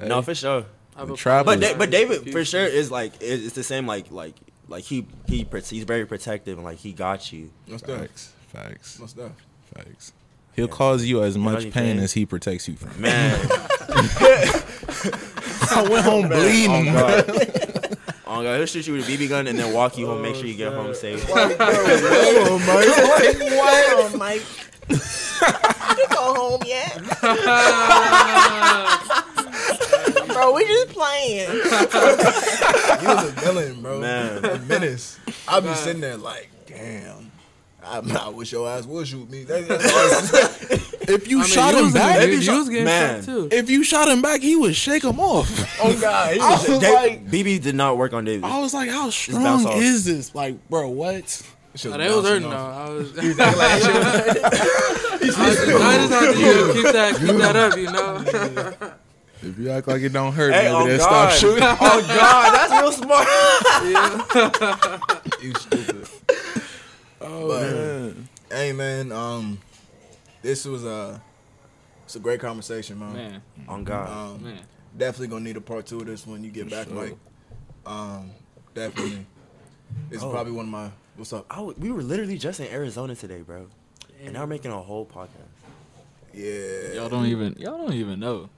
No, for sure. I have The a But da- but David for sure is like it's the same like like like he he pro- he's very protective and like he got you. No stuff. Facts, facts, No stuff. facts. He'll cause you as much pain think? as he protects you from. Man, [LAUGHS] I went home bleeding. oh god, [LAUGHS] oh god, he'll shoot you with a BB gun and then walk you home, make sure you get oh, home safe. [LAUGHS] Oh, Mike. What, Mike? you go home yet? Bro, we just playing. He was a villain, bro. Man. A menace. I'd be sitting there like, damn. I, I wish your ass would shoot me. That, [LAUGHS] that's If you I mean, shot you him was back, the If you dude, shot- was getting Man. shot too. if you shot him back, he would shake him off. [LAUGHS] Oh God, he [LAUGHS] was was Da- like, BB did not work on David. I was like, how bounce strong off. is this? Like, bro, what? Shit Oh, they was hurting though. I was. He like I just, I just have to you know, keep that keep that up, you know. If you act like it don't hurt, Hey, maybe oh then God. stop shooting. oh God, that's real smart. You stupid. Oh, But- man. Hey man, um, this was a it's a great conversation, man. Man, Oh God. Um, man. definitely gonna need a part two of this when you get back, sure. Mike. Um, definitely. It's Oh. probably one of my. What's up? I w- we were literally just in Arizona today, bro, and now we're making a whole podcast. Yeah, Y'all don't even y'all don't even know.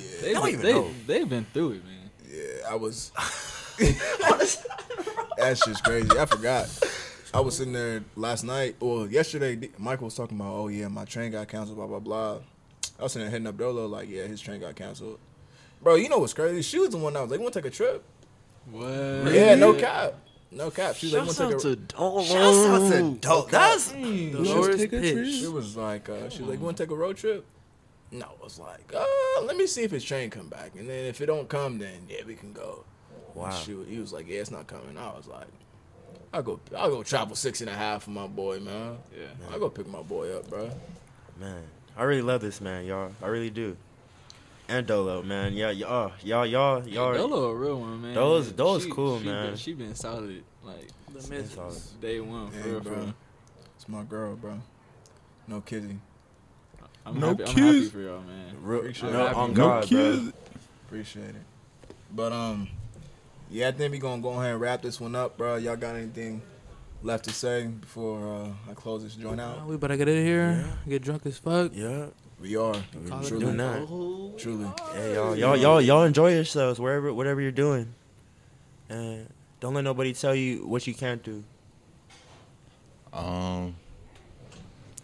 yeah, they don't even they, know. They've been through it, man. yeah. I was. [LAUGHS] [LAUGHS] That's just crazy. I forgot. I was sitting there last night, or yesterday. Michael was talking about, oh yeah, my train got canceled, blah blah blah. I was sitting there hitting up Dolo like, yeah, his train got canceled. Bro, you know what's crazy? She was the one that was like, "Want to take a trip?" What? Yeah, no cap, no cap. She was like, "Want to out take a?" to Dolo. Shouts out to Dope. That's The Let's lowest pitch. She was like, uh, she was like, "You want to take a road trip?" No, I was like, uh, "Let me see if his train come back, and then if it don't come, then yeah, we can go." wow. Shoot, he was like, "Yeah, it's not coming." I was like, "I'll go, I'll go travel six and a half for my boy, man. Yeah. I'll go pick my boy up, bro." Man, I really love this man, y'all. I really do. And Dolo, man. Yeah, y'all, y'all, y'all, y'all. Dolo a real one, man. Dolo's- Dolo's She- cool, she man. Been, she been solid like The It's misses. solid. day one for Yeah, real, for bro. It's my girl, bro. No kidding. I'm No happy. I'm happy for y'all, man. Real, Appreciate no, it. on No God, bro. Appreciate it. But um, yeah, I think we gonna go ahead and wrap this one up, bro. Y'all got anything left to say before uh, I close this joint Uh, out? we better get in here, get drunk as fuck. Yeah, We are Call it truly, doing that. truly. Yeah, y'all, y'all, y'all, y'all enjoy yourselves wherever, whatever you're doing, and don't let nobody tell you what you can't do. Um,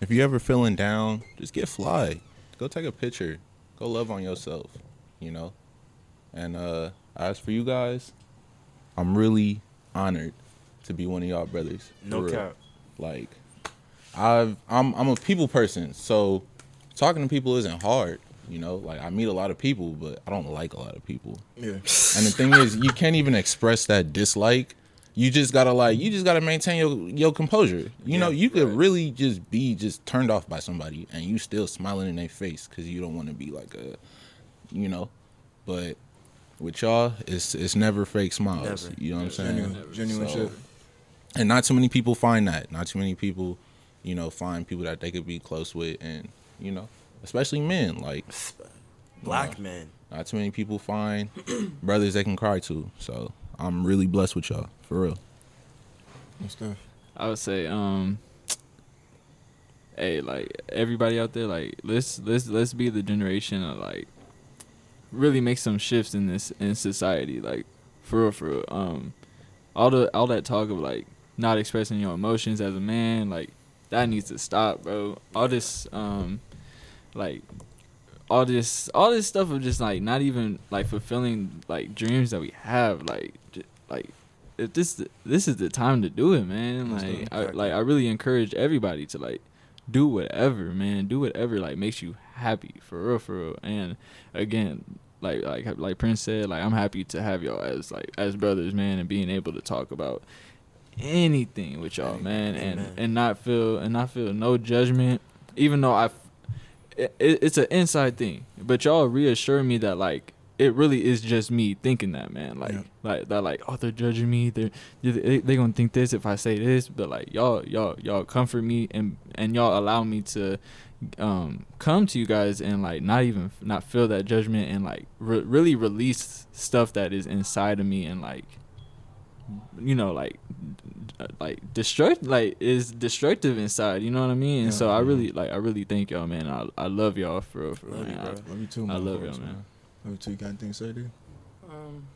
if you ever feeling down, just get fly. Go take a picture. Go love on yourself. You know. And uh, as for you guys, I'm really honored to be one of y'all brothers. No cap. Like, I've I'm I'm a people person, so talking to people isn't hard. You know, like I meet a lot of people, but I don't like a lot of people. Yeah. And the thing is, you can't even express that dislike. You just gotta like, you just gotta maintain your your composure. You know, you could really just be just turned off by somebody, and you still smiling in their face because you don't want to be like a, you know. But with y'all, it's it's never fake smiles. Never. You know what I'm saying? Genuine, genuine So, shit. and not too many people find that. Not too many people, you know, find people that they could be close with, and you know, especially men. Like Black men. not too many people find [CLEARS THROAT] brothers they can cry to. So I'm really blessed with y'all for real. What's that? I would say, um, hey, like everybody out there, like let's let's let's be the generation of like really make some shifts in this in society, like for real, for real. Um, all the all that talk of like not expressing your emotions as a man, like that needs to stop, bro. All this, um, like all this all this stuff of just like not even like fulfilling like dreams that we have, like j- like if this this is the time to do it, man. Like. I like I really encourage everybody to like do whatever, man. Do whatever like makes you happy for real, for real. And again, like like like Prince said, like I'm happy to have y'all as like as brothers, man, and being able to talk about anything with y'all, man, and and not feel and not feel no judgment, even though I. It, it's an inside thing, but y'all reassure me that like it really is just me thinking that, man. Like, Yeah. like that, like oh, they're judging me. They're they they gonna think this if I say this, but like y'all y'all y'all comfort me and and y'all allow me to um come to you guys and like not even not feel that judgment and like re- really release stuff that is inside of me and like you know like like destruct like is destructive inside you know what i mean and so i really like i really thank y'all man i, I love y'all for real for real Love you, man. bro. I- Love you too, I man. love course, y'all, man. Love you too. You got anything to say, dude? Um,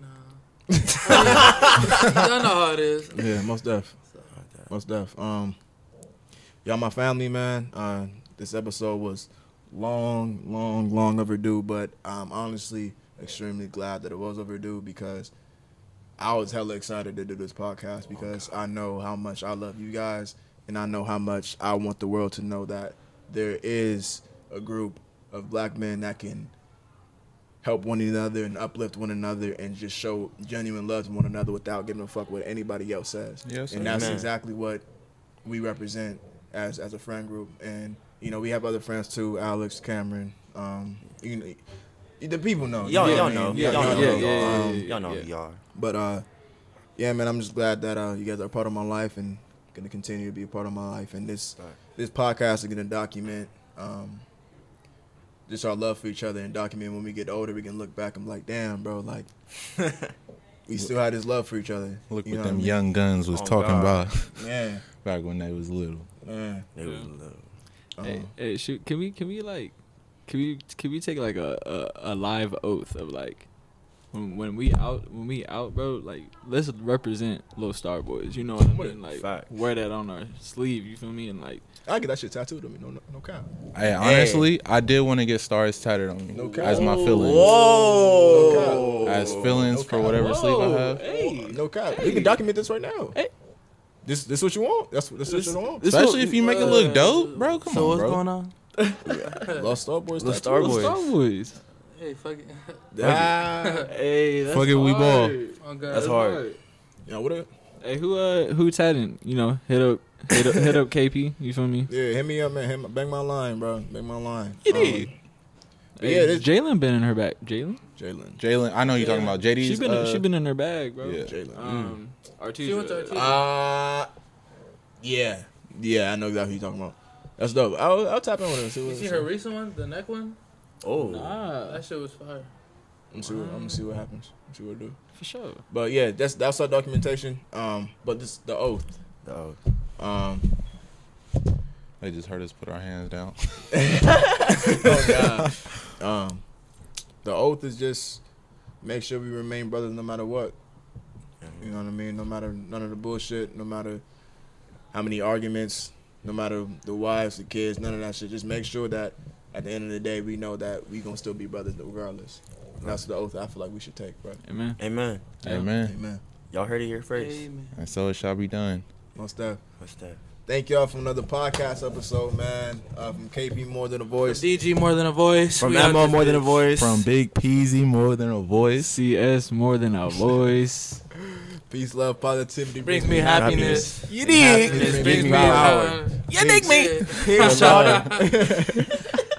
nah. [LAUGHS] Y'all know how it is. Yeah, most def. Most def. Um, y'all, my family, man. Uh, this episode was long, long, long overdue, but I'm honestly extremely glad that it was overdue because I was hella excited to do this podcast because I know how much I love you guys and I know how much I want the world to know that there is a group of black men that can help one another and uplift one another and just show genuine love to one another without giving a fuck what anybody else says. Yes, and that's Amen. exactly what we represent as as a friend group. And you know, we have other friends too, Alex, Cameron. Um, you know, the people know. Y'all, You know y'all know. mean? Y'all y'all know. yeah, who yeah, y'all are. yeah, yeah, Y'all know who y'all are. But uh, yeah, man, I'm just glad that uh, you guys are part of my life and gonna continue to be a part of my life. And this Right. this podcast is gonna document um, just our love for each other and document when we get older. We can look back and be like, damn, bro, like [LAUGHS] we still had this love for each other. Look You what them I mean? young guns was Oh, talking God. about Yeah, [LAUGHS] back when they was little. man. It was Yeah. little. Um, hey, hey shoot can we can we like can we can we take like a, a, a live oath of like when, when we out when we out bro like let's represent little star boys you know what i mean like Fact. wear that on our sleeve you feel me and like I get that shit tattooed on me. No, no, no cap. Hey, honestly, I did want to get stars tattooed on me No cap. as my feelings. Whoa. As feelings No for cap. whatever sleep I have. hey No cap. We can document this right now. Hey. This this what you want? That's that's what This- you want. this Especially what- if you make it look dope, bro. Come so on, what's bro. going on? Lost Star Boys. Lost. Star Boys. Star Boys. Hey, fuck it. Ah, [LAUGHS] Hey, that's Fuck it, we ball. Oh, God. That's hard. yeah, what up? Hey, who uh who tatting? You know, hit up hit up hit up KP. You feel me? Yeah, hit me up, man. Hit my, bang my line, bro. Bang my line. It Um, is. Hey, yeah, Jalen been in her bag. Jalen, Jalen. Jalen, I know you're talking about JD's. she been uh, she been in her bag, bro. yeah. Jalen. Um, Artesia. She went to Artesia. Uh, yeah, yeah. I know exactly who you're talking about. That's dope. I'll, I'll tap in with her. See You what, see her recent one, the neck one? Oh. Nah, That shit was fire. I'm see what, I'm gonna see what happens. I'm see what it do. for sure. But yeah, that's that's our documentation. Um, but this the oath. Oh. Um, They just heard us put our hands down. [LAUGHS] oh god. [LAUGHS] Um, the oath is just make sure we remain brothers no matter what. You know what I mean? No matter none of the bullshit, no matter how many arguments, no matter the wives, the kids, none of that shit. Just make sure that at the end of the day we know that we gonna still be brothers regardless. That's the oath I feel like we should take, bro. Amen. Amen. Amen. Amen. Y'all heard it here first. Amen. And so it shall be done. Most stuff. What's that? Thank y'all for another podcast episode, man. Uh, from KP More Than a From Voice. DG more than a voice. From We out Ammo this more than a voice. From Big Peasy, more than a voice. CS more than a voice. Peace, love, positivity. Brings me happiness. You Happiness dig? brings me power. power. You dig me? Peace, y'all. [LAUGHS]